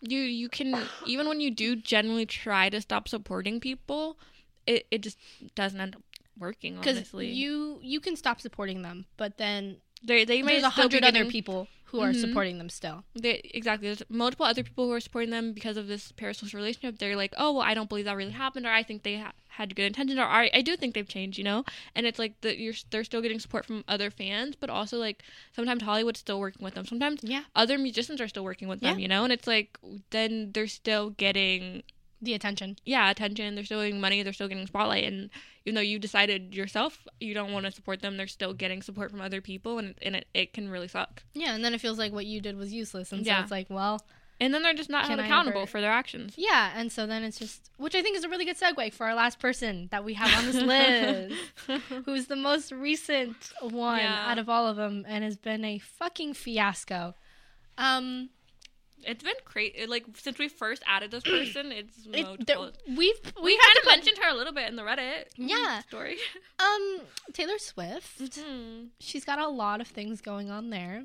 Speaker 1: you you can even when you do genuinely try to stop supporting people, it it just doesn't end up working.
Speaker 2: because
Speaker 1: Honestly,
Speaker 2: you you can stop supporting them, but then
Speaker 1: they they may
Speaker 2: there's a hundred other people who are
Speaker 1: Mhm.
Speaker 2: supporting them still.
Speaker 1: They, exactly. There's multiple other people who are supporting them because of this parasocial relationship. They're like, oh, well, I don't believe that really happened, or I think they ha- had good intentions, or I, I do think they've changed, you know. And it's like that you're they're still getting support from other fans, but also like sometimes Hollywood's still working with them. Sometimes
Speaker 2: Yeah,
Speaker 1: other musicians are still working with them,
Speaker 2: Yeah.
Speaker 1: you know. And it's like then they're still getting
Speaker 2: the attention.
Speaker 1: yeah attention. They're still getting money. They're still getting spotlight. And even though you decided yourself you don't want to support them, they're still getting support from other people, and and it, it can really suck.
Speaker 2: Yeah, and then it feels like what you did was useless, and
Speaker 1: Yeah.
Speaker 2: so it's like, well,
Speaker 1: And then they're just not held accountable
Speaker 2: ever-
Speaker 1: for their actions.
Speaker 2: yeah, and so then it's just, which I think is a really good segue for our last person that we have on this list, who's the most recent one
Speaker 1: Yeah.
Speaker 2: out of all of them, and has been a fucking fiasco. Um,
Speaker 1: It's been crazy. Like since we first added this person, it's
Speaker 2: it, there, we've
Speaker 1: we
Speaker 2: we've
Speaker 1: kind of mentioned her a little bit in the Reddit
Speaker 2: Yeah.
Speaker 1: story.
Speaker 2: um Taylor Swift.
Speaker 1: Mhm.
Speaker 2: she's got a lot of things going on there.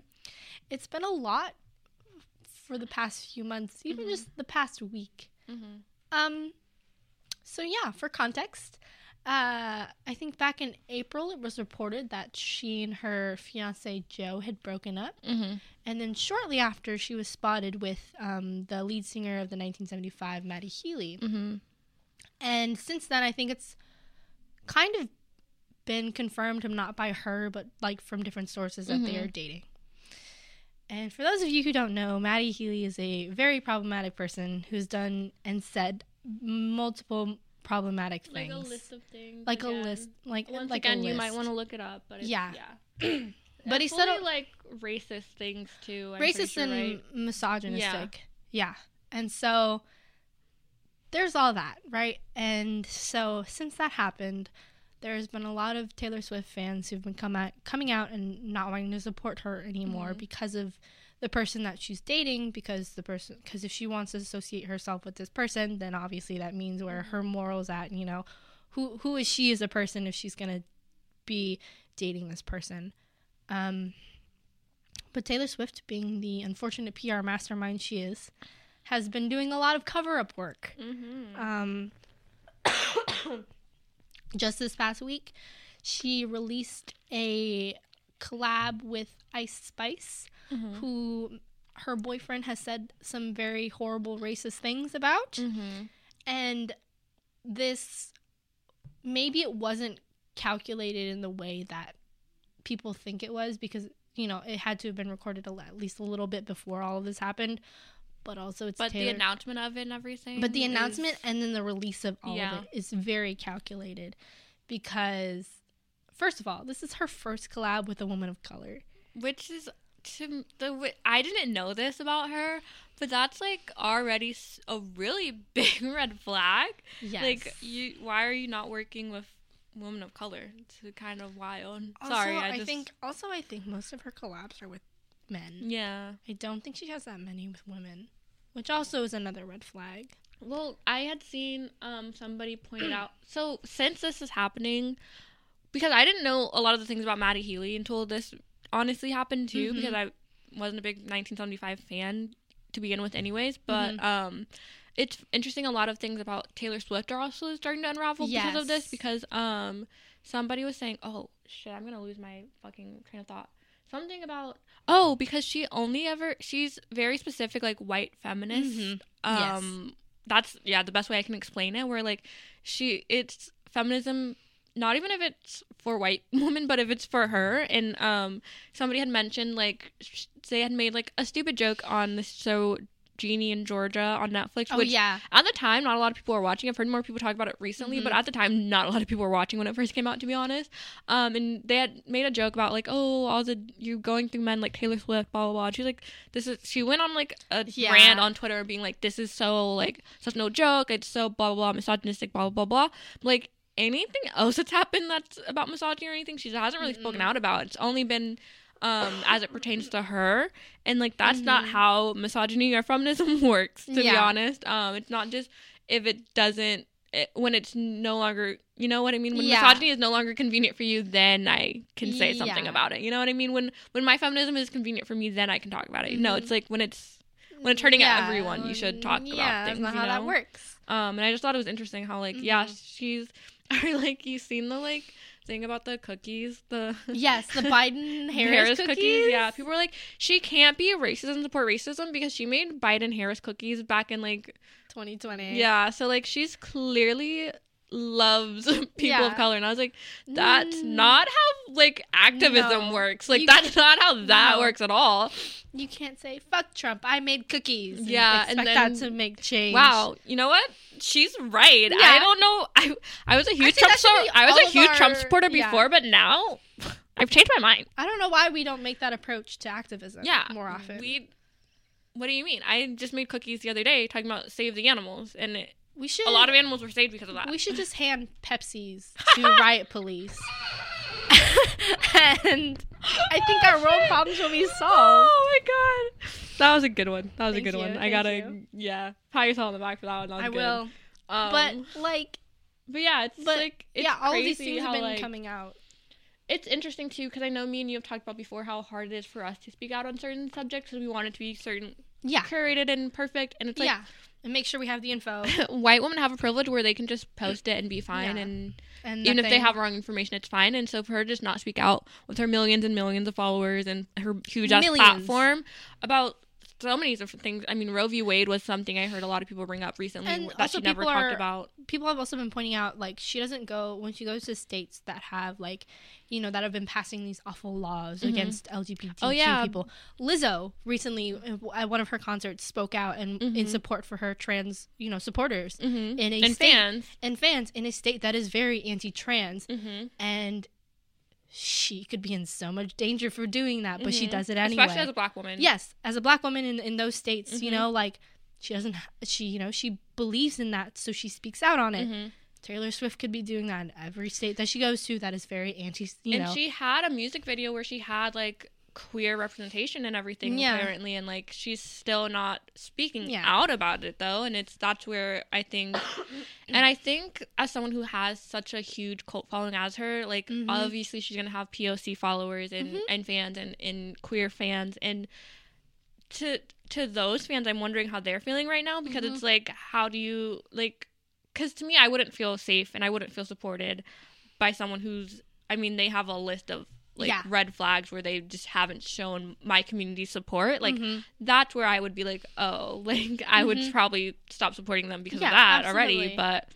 Speaker 2: It's been a lot for the past few months, even
Speaker 1: Mhm.
Speaker 2: just the past week.
Speaker 1: Mhm.
Speaker 2: Um, so yeah, for context, uh, I think back in April it was reported that she and her fiance Joe had broken up,
Speaker 1: Mhm.
Speaker 2: and then shortly after she was spotted with um, the lead singer of the 1975 Matty Healy.
Speaker 1: Mhm.
Speaker 2: And since then, I think it's kind of been confirmed, not by her, but like from different sources that they
Speaker 1: Mhm.
Speaker 2: are dating. And for those of you who don't know, Matty Healy is a very problematic person who's done and said multiple problematic
Speaker 1: Like
Speaker 2: things.
Speaker 1: a list of things.
Speaker 2: Like a list, like
Speaker 1: Once
Speaker 2: like
Speaker 1: again, you might want to look it up, but it's,
Speaker 2: Yeah.
Speaker 1: yeah.
Speaker 2: But he said
Speaker 1: like racist things too. I'm
Speaker 2: racist
Speaker 1: sure,
Speaker 2: and
Speaker 1: right?
Speaker 2: misogynistic. Yeah. yeah, And so there's all that, right? And so since that happened, there's been a lot of Taylor Swift fans who've been come out, coming out and not wanting to support her anymore
Speaker 1: Mhm.
Speaker 2: because of the person that she's dating because the person because if she wants to associate herself with this person then obviously that means where her morals at you know who who is she as a person if she's going to be dating this person um but Taylor Swift, being the unfortunate PR mastermind she is, has been doing a lot of cover up work.
Speaker 1: Mhm.
Speaker 2: Um, just this past week, she released a collab with Ice Spice,
Speaker 1: Mhm.
Speaker 2: who her boyfriend has said some very horrible racist things about.
Speaker 1: Mhm.
Speaker 2: And this, maybe it wasn't calculated in the way that people think it was because, you know, it had to have been recorded a, at least a little bit before all of this happened. But also, it's
Speaker 1: But the announcement of it and everything.
Speaker 2: but the
Speaker 1: is-
Speaker 2: announcement and then the release of all
Speaker 1: Yeah.
Speaker 2: of it is very calculated because, first of all, this is her first collab with a woman of color.
Speaker 1: which is to the I didn't know this about her, but that's like already a really big red flag.
Speaker 2: Yes.
Speaker 1: Like you, why are you not working with women of color? It's kind of wild.
Speaker 2: Also,
Speaker 1: Sorry, I,
Speaker 2: I,
Speaker 1: just,
Speaker 2: think also I think most of her collabs are with men.
Speaker 1: yeah.
Speaker 2: I don't think she has that many with women, which also is another red flag.
Speaker 1: Well, I had seen um somebody pointed out. So since this is happening, because I didn't know a lot of the things about Matty Healy until this honestly happened too.
Speaker 2: Mhm.
Speaker 1: Because I wasn't a big 1975 fan to begin with, anyways. But
Speaker 2: Mhm.
Speaker 1: um, it's interesting. A lot of things about Taylor Swift are also starting to unravel because of this. Because um, somebody was saying, "Oh shit, I'm gonna lose my fucking train of thought." Something about oh, because she only ever she's very specific, like white feminist.
Speaker 2: Mhm. Yes.
Speaker 1: Um, that's yeah the best way I can explain it. Where like she it's feminism not even if it's for white women but if it's for her and um somebody had mentioned like sh- they had made like a stupid joke on the show Ginny and Georgia on Netflix
Speaker 2: Oh
Speaker 1: which
Speaker 2: yeah.
Speaker 1: at the time not a lot of people were watching I've heard more people talk about it recently but
Speaker 2: Mhm.
Speaker 1: at the time not a lot of people were watching when it first came out to be honest um and they had made a joke about like oh all the you going through men like Taylor Swift blah blah blah she's like this is she went on like a
Speaker 2: Yeah.
Speaker 1: rant on Twitter being like this is so like such no joke it's so blah blah blah misogynistic blah blah blah blah like anything else that's happened that's about misogyny or anything she hasn't really spoken
Speaker 2: Mm-mm.
Speaker 1: out about it's only been um as it pertains to her and like that's not
Speaker 2: Mhm.
Speaker 1: how misogyny or feminism works to be honest um it's not just if it doesn't it, when it's no longer you know what i mean when
Speaker 2: Yeah.
Speaker 1: misogyny is no longer convenient for you then i can say something
Speaker 2: Yeah.
Speaker 1: about it you know what i mean when when my feminism is convenient for me then i can talk about it no
Speaker 2: Mhm.
Speaker 1: it's like when it's when it's hurting
Speaker 2: Yeah,
Speaker 1: everyone you should talk
Speaker 2: yeah,
Speaker 1: about
Speaker 2: that's
Speaker 1: things
Speaker 2: not
Speaker 1: you
Speaker 2: how that works.
Speaker 1: Um, and I just thought it was interesting how like yeah,
Speaker 2: Mhm.
Speaker 1: she's or like you seen the like thing about the cookies, the
Speaker 2: Yes, the Biden Harris, cookies.
Speaker 1: Yeah, people were like she can't be a racist and support racism because she made Biden Harris cookies back in like
Speaker 2: 2020.
Speaker 1: yeah, so like she's clearly loves people of color and I was like that's
Speaker 2: Mm.
Speaker 1: not how like activism
Speaker 2: No.
Speaker 1: works. Like
Speaker 2: You
Speaker 1: that's not how that
Speaker 2: No.
Speaker 1: works at all.
Speaker 2: You can't say fuck Trump. I made cookies. and
Speaker 1: Yeah,
Speaker 2: expect
Speaker 1: and
Speaker 2: that
Speaker 1: then-
Speaker 2: to make change.
Speaker 1: Wow, you know what? She's right.
Speaker 2: Yeah.
Speaker 1: I don't know. I I was a huge Trump
Speaker 2: that
Speaker 1: supporter. I was a huge Trump
Speaker 2: our-
Speaker 1: supporter
Speaker 2: yeah.
Speaker 1: before, but now I've changed my mind.
Speaker 2: I don't know why we don't make that approach to activism.
Speaker 1: Yeah,
Speaker 2: more often.
Speaker 1: We. What do you mean? I just made cookies the other day talking about save the animals, and it,
Speaker 2: we should.
Speaker 1: a lot of animals were saved because of that.
Speaker 2: We should just hand Pepsis to riot police. and I think our world problems will be solved.
Speaker 1: Oh my god, that was a good one. That was
Speaker 2: Thank
Speaker 1: a good
Speaker 2: you,
Speaker 1: one. I
Speaker 2: thank
Speaker 1: gotta,
Speaker 2: you.
Speaker 1: yeah, pat yourself on the back for that one. That
Speaker 2: I
Speaker 1: good.
Speaker 2: will.
Speaker 1: Um,
Speaker 2: but like,
Speaker 1: but yeah, it's
Speaker 2: but
Speaker 1: like it's
Speaker 2: yeah, all these things have been
Speaker 1: like,
Speaker 2: coming out.
Speaker 1: it's interesting too because I know me and you have talked about before how hard it is for us to speak out on certain subjects because we want it to be certain
Speaker 2: Yeah,
Speaker 1: curated and perfect, and it's like
Speaker 2: yeah, and make sure we have the info.
Speaker 1: white women have a privilege where they can just post it and be fine,
Speaker 2: Yeah.
Speaker 1: and
Speaker 2: And
Speaker 1: even if they have wrong information, it's fine. And so for her to just not speak out with her millions and millions of followers and her huge ass platform about so many different things. I mean, Roe v. Wade was something I heard a lot of people bring up recently
Speaker 2: And
Speaker 1: that she never
Speaker 2: people
Speaker 1: talked about.
Speaker 2: people have also been pointing out like she doesn't go when she goes to states that have like you know that have been passing these awful laws
Speaker 1: Mhm.
Speaker 2: against LGBTQ
Speaker 1: Oh, yeah.
Speaker 2: people. Lizzo recently at one of her concerts spoke out and in
Speaker 1: Mhm.
Speaker 2: support for her trans you know supporters
Speaker 1: Mm-hmm.
Speaker 2: in a
Speaker 1: And
Speaker 2: state
Speaker 1: fans.
Speaker 2: and fans in a state that is very anti-trans
Speaker 1: Mm-hmm.
Speaker 2: and she could be in so much danger for doing that but she
Speaker 1: Mhm.
Speaker 2: does it anyway.
Speaker 1: Especially as a black woman.
Speaker 2: yes, as a black woman in in those states, you
Speaker 1: Mhm.
Speaker 2: know like she doesn't she you know she believes in that so she speaks out on it.
Speaker 1: hmm
Speaker 2: Taylor Swift could be doing that in every state that she goes to that is very anti, you
Speaker 1: and
Speaker 2: know.
Speaker 1: she had a music video where she had like queer representation and everything
Speaker 2: Yeah.
Speaker 1: apparently and like she's still not speaking
Speaker 2: Yeah.
Speaker 1: out about it though and it's that's where i think and i think as someone who has such a huge cult following as her like
Speaker 2: Mhm.
Speaker 1: obviously she's gonna have poc followers and
Speaker 2: Mhm.
Speaker 1: and fans and and queer fans and to to those fans i'm wondering how they're feeling right now because
Speaker 2: Mhm.
Speaker 1: it's like how do you like because to me i wouldn't feel safe and i wouldn't feel supported by someone who's i mean they have a list of like
Speaker 2: Yeah.
Speaker 1: red flags where they just haven't shown my community support like
Speaker 2: Mhm.
Speaker 1: that's where i would be like oh like i would
Speaker 2: Mhm.
Speaker 1: probably stop supporting them because
Speaker 2: Yeah,
Speaker 1: of that already but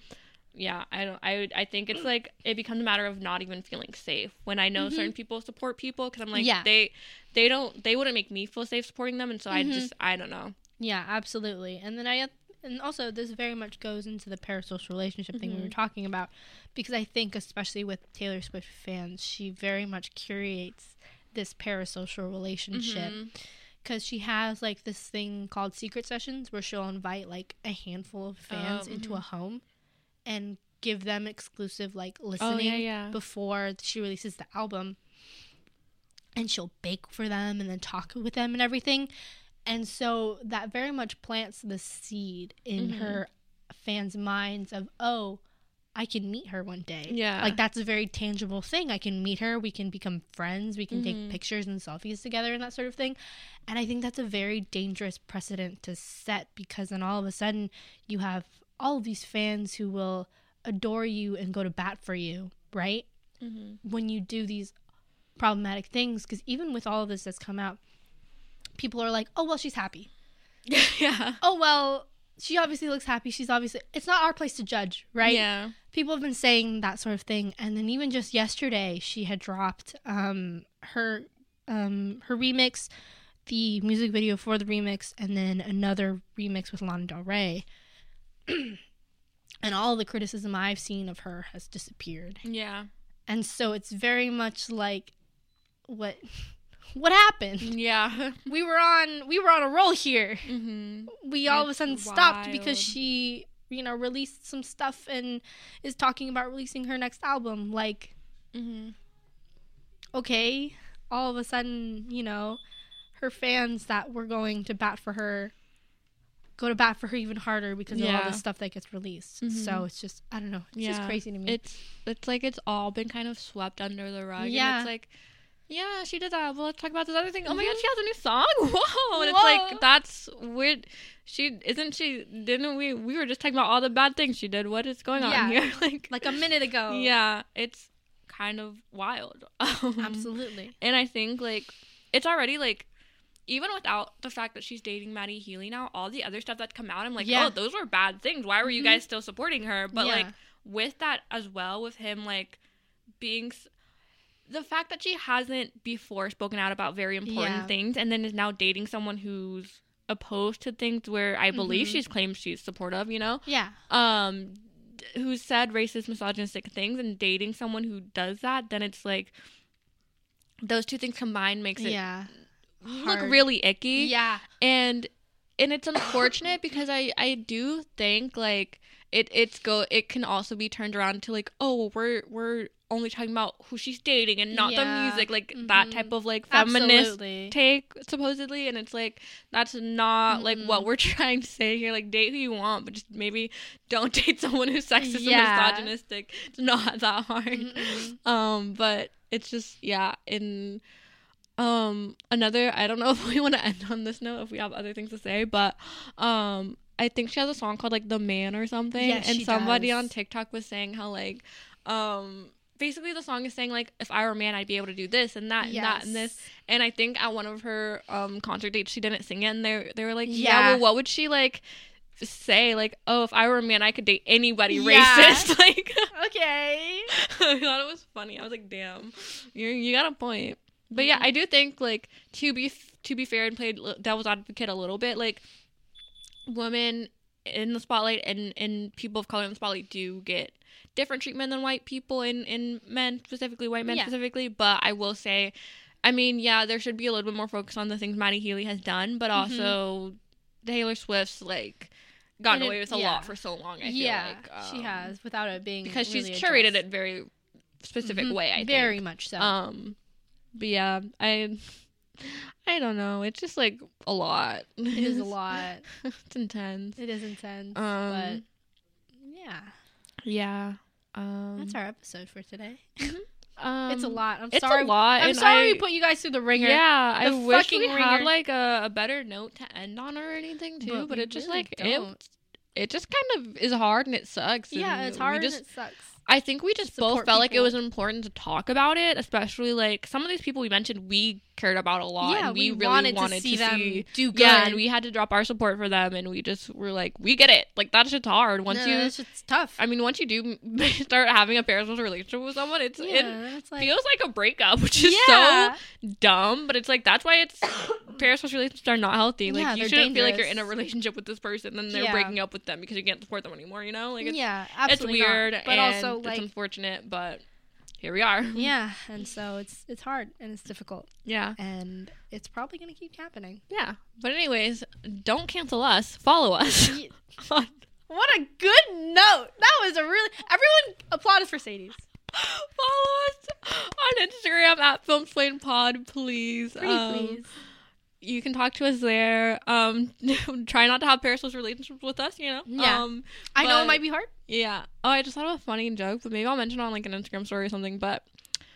Speaker 1: yeah i don't i would i think it's like it becomes a matter of not even feeling safe when i know
Speaker 2: Mhm.
Speaker 1: certain people support people because i'm like
Speaker 2: Yeah.
Speaker 1: they they don't they wouldn't make me feel safe supporting them and so i
Speaker 2: Mhm.
Speaker 1: just i don't know
Speaker 2: yeah, absolutely. And then I and also this very much goes into the parasocial relationship thing we were
Speaker 1: Mhm.
Speaker 2: talking about because I think especially with Taylor Swift fans, she very much curates this parasocial relationship because she has like this thing called secret sessions where she'll invite like a handful of fans
Speaker 1: Oh,
Speaker 2: into
Speaker 1: mhm.
Speaker 2: a home and give them exclusive like
Speaker 1: oh
Speaker 2: listening
Speaker 1: yeah yeah
Speaker 2: before she releases the album and she'll bake for them and then talk with them and everything and so that very much plants the seed in
Speaker 1: Mhm.
Speaker 2: her fans minds of oh I can meet her one day.
Speaker 1: Yeah.
Speaker 2: Like that's a very tangible thing. I can meet her, we can become friends, we can
Speaker 1: Mhm.
Speaker 2: take pictures and selfies together and that sort of thing. And I think that's a very dangerous precedent to set because then all of a sudden you have all of these fans who will adore you and go to bat for you, right?
Speaker 1: Mhm.
Speaker 2: When you do these problematic things because even with all of this that's come out, people are like, "Oh, well, she's happy."
Speaker 1: yeah.
Speaker 2: oh well she obviously looks happy she's obviously it's not our place to judge right
Speaker 1: Yeah.
Speaker 2: people have been saying that sort of thing and then even just yesterday she had dropped um her um her remix the music video for the remix and then another remix with Lana Del Rey and all the criticism I've seen of her has disappeared
Speaker 1: Yeah.
Speaker 2: and so it's very much like what what happened?
Speaker 1: Yeah.
Speaker 2: we were on we were on a roll here.
Speaker 1: Hmm
Speaker 2: we all of a sudden stopped because she you know released some stuff and is talking about releasing her next album. Like
Speaker 1: hmm
Speaker 2: okay all of a sudden you know her fans that were going to bat for her go to bat for her even harder because of all the stuff that gets released.
Speaker 1: Mhm.
Speaker 2: so it's just i don't know. It's just crazy to me.
Speaker 1: It's it's like it's all been kind of swept under the rug.
Speaker 2: Yeah.
Speaker 1: And it's like, yeah, she did that. Well, let's talk about this other thing. Oh my god,
Speaker 2: Mhm.
Speaker 1: she has a new song. Whoa! And it's
Speaker 2: Whoa.
Speaker 1: like that's weird. She isn't she? Didn't we? We were just talking about all the bad things she did. What is going
Speaker 2: Yeah.
Speaker 1: on here? like,
Speaker 2: like a minute ago
Speaker 1: yeah, it's kind of wild. Um,
Speaker 2: absolutely
Speaker 1: And I think like it's already like even without the fact that she's dating Matty Healy now, all the other stuff that's come out, I'm like,
Speaker 2: Yeah.
Speaker 1: oh, those were bad things. Why were you
Speaker 2: Mhm.
Speaker 1: guys still supporting her? But
Speaker 2: Yeah.
Speaker 1: like with that as well, with him like being s- the fact that she hasn't before spoken out about very important
Speaker 2: Yeah.
Speaker 1: things and then is now dating someone who's opposed to things where I believe
Speaker 2: Mhm.
Speaker 1: she's claimed she's supportive, you know?
Speaker 2: yeah
Speaker 1: um who said racist misogynistic things and dating someone who does that then it's like those two things combined makes it
Speaker 2: yeah
Speaker 1: look really icky
Speaker 2: yeah
Speaker 1: and and it's unfortunate because i i do think like it it's go it can also be turned around to like oh well, we're we're only talking about who she's dating and not the music like that
Speaker 2: Mhm.
Speaker 1: type of like feminist
Speaker 2: absolutely
Speaker 1: take supposedly and it's like that's not like
Speaker 2: Mm-mm.
Speaker 1: what we're trying to say here like date who you want but just maybe don't date someone who's sexist
Speaker 2: Yeah.
Speaker 1: and misogynistic it's not that hard
Speaker 2: Mm-mm.
Speaker 1: um but it's just yeah in um another i don't know if we want to end on this note if we have other things to say but um i think she has a song called like the man or something
Speaker 2: Yes,
Speaker 1: and somebody
Speaker 2: does.
Speaker 1: on tiktok was saying how like um basically the song is saying like if i were a man i'd be able to do this and that and that and this and I think at one of her um concert dates she didn't sing it and they they were like, Yeah,
Speaker 2: Yeah.
Speaker 1: well what would she like say? Like, oh if I were a man I could date anybody
Speaker 2: Yeah.
Speaker 1: racist. Like
Speaker 2: okay
Speaker 1: I thought it was funny. I was like, damn. You you got a point. But yeah, I do think like to be to be fair and play devil's advocate a little bit, like women in the spotlight and and people of color in the spotlight do get different treatment than white people in and men specifically white men
Speaker 2: Yeah.
Speaker 1: specifically. But I will say, I mean, yeah, there should be a little bit more focus on the things Matty Healy has done, but
Speaker 2: Mhm.
Speaker 1: also Taylor Swift's like gotten
Speaker 2: it-
Speaker 1: away with a
Speaker 2: yeah.
Speaker 1: lot for so long. I
Speaker 2: yeah,
Speaker 1: feel like
Speaker 2: she
Speaker 1: um,
Speaker 2: has without it being
Speaker 1: because
Speaker 2: really
Speaker 1: she's curated
Speaker 2: addressed.
Speaker 1: it very specific
Speaker 2: Mhm.
Speaker 1: way. I
Speaker 2: very
Speaker 1: think.
Speaker 2: much so.
Speaker 1: Um, but yeah, I I don't know. It's just like a lot.
Speaker 2: it is a lot.
Speaker 1: it's intense.
Speaker 2: It is intense,
Speaker 1: Um,
Speaker 2: but yeah,
Speaker 1: yeah. Um,
Speaker 2: that's our episode for today.
Speaker 1: um,
Speaker 2: it's a lot. I'm
Speaker 1: it's
Speaker 2: sorry.
Speaker 1: a lot.
Speaker 2: I'm sorry
Speaker 1: I-
Speaker 2: we put you guys through the ringer.
Speaker 1: Yeah, I
Speaker 2: The
Speaker 1: wish we
Speaker 2: fucking
Speaker 1: had like a, a better note to end on or anything too.
Speaker 2: But
Speaker 1: But, it just
Speaker 2: really
Speaker 1: like
Speaker 2: don't.
Speaker 1: it. It just kind of is hard and it sucks.
Speaker 2: yeah, it's hard
Speaker 1: Just,
Speaker 2: and it sucks.
Speaker 1: I think we just both felt like it was important to talk about it, especially like some of these people we mentioned we cared about a lot.
Speaker 2: Yeah,
Speaker 1: and we,
Speaker 2: we
Speaker 1: really
Speaker 2: wanted
Speaker 1: wanted,
Speaker 2: to see them do good.
Speaker 1: Yeah, and we had to drop our support for them, and we just were like, we get it. Like that shit's hard. Once
Speaker 2: no,
Speaker 1: you,
Speaker 2: it's tough.
Speaker 1: I mean, once you do start having a parasocial relationship with someone, it's it
Speaker 2: yeah, it's like
Speaker 1: feels like a breakup, which is
Speaker 2: yeah,
Speaker 1: so dumb. But it's like that's why it's parasocial relationships are not healthy. Like
Speaker 2: Yeah,
Speaker 1: you shouldn't feel like you're in a relationship with this person, and they're breaking up with them because you can't support them anymore. You know, like it's
Speaker 2: yeah,
Speaker 1: it's
Speaker 2: absolutely not.
Speaker 1: weird,
Speaker 2: but
Speaker 1: and
Speaker 2: also
Speaker 1: it's
Speaker 2: like
Speaker 1: unfortunate, but here we are.
Speaker 2: yeah, and so it's it's hard and it's difficult
Speaker 1: yeah,
Speaker 2: and it's probably gonna keep happening.
Speaker 1: yeah. But anyways, don't cancel us. Follow us.
Speaker 2: What a good note! That was a really everyone applaud us for Cedes.
Speaker 1: Follow us on Instagram at Film Pod, please.
Speaker 2: Pretty
Speaker 1: Um,
Speaker 2: please.
Speaker 1: You can talk to us there. Um, try not to have parasocial relationships with us. You know.
Speaker 2: Yeah.
Speaker 1: Um,
Speaker 2: I know it might be hard.
Speaker 1: yeah. Oh, I just thought of a funny joke, but maybe I'll mention it on like an Instagram story or something. But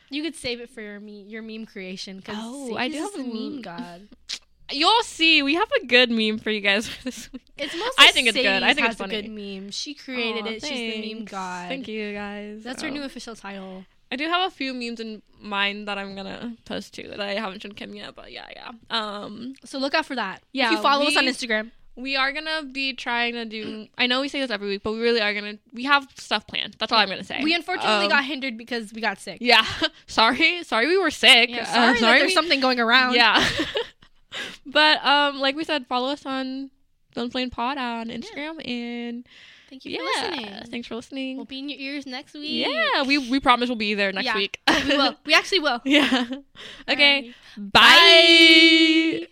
Speaker 2: You could save it for your meme, your meme creation. Cause
Speaker 1: Oh, I do have a-
Speaker 2: meme god.
Speaker 1: you'll see, we have a good meme for you guys for this week.
Speaker 2: It's mostly
Speaker 1: I think it's good. I think it's funny.
Speaker 2: a good meme. She created
Speaker 1: Aw,
Speaker 2: it. She's the meme god.
Speaker 1: Thank you guys.
Speaker 2: That's her
Speaker 1: Um,
Speaker 2: new official title.
Speaker 1: I do have a few memes in mind that I'm gonna post too that I haven't shown Kim yet, but yeah, yeah. Um,
Speaker 2: So look out for that.
Speaker 1: Yeah,
Speaker 2: If you follow us on Instagram.
Speaker 1: we are gonna be trying to do. I know we say this every week, but we really are gonna. We have stuff planned. That's all I'm gonna say.
Speaker 2: We unfortunately
Speaker 1: Um,
Speaker 2: got hindered because we got sick.
Speaker 1: Yeah, sorry, sorry, we were sick.
Speaker 2: Yeah,
Speaker 1: Uh,
Speaker 2: sorry, that there's
Speaker 1: we-
Speaker 2: something going around.
Speaker 1: Yeah, but um, like we said, follow us on Don't Plain Pod on Instagram, and
Speaker 2: Thank you
Speaker 1: yeah,
Speaker 2: for listening.
Speaker 1: thanks for listening.
Speaker 2: We'll be in your ears next week.
Speaker 1: yeah, we we promise we'll be there next
Speaker 2: Yeah,
Speaker 1: week.
Speaker 2: we will. We actually will.
Speaker 1: yeah. Okay. Bye.
Speaker 2: Bye.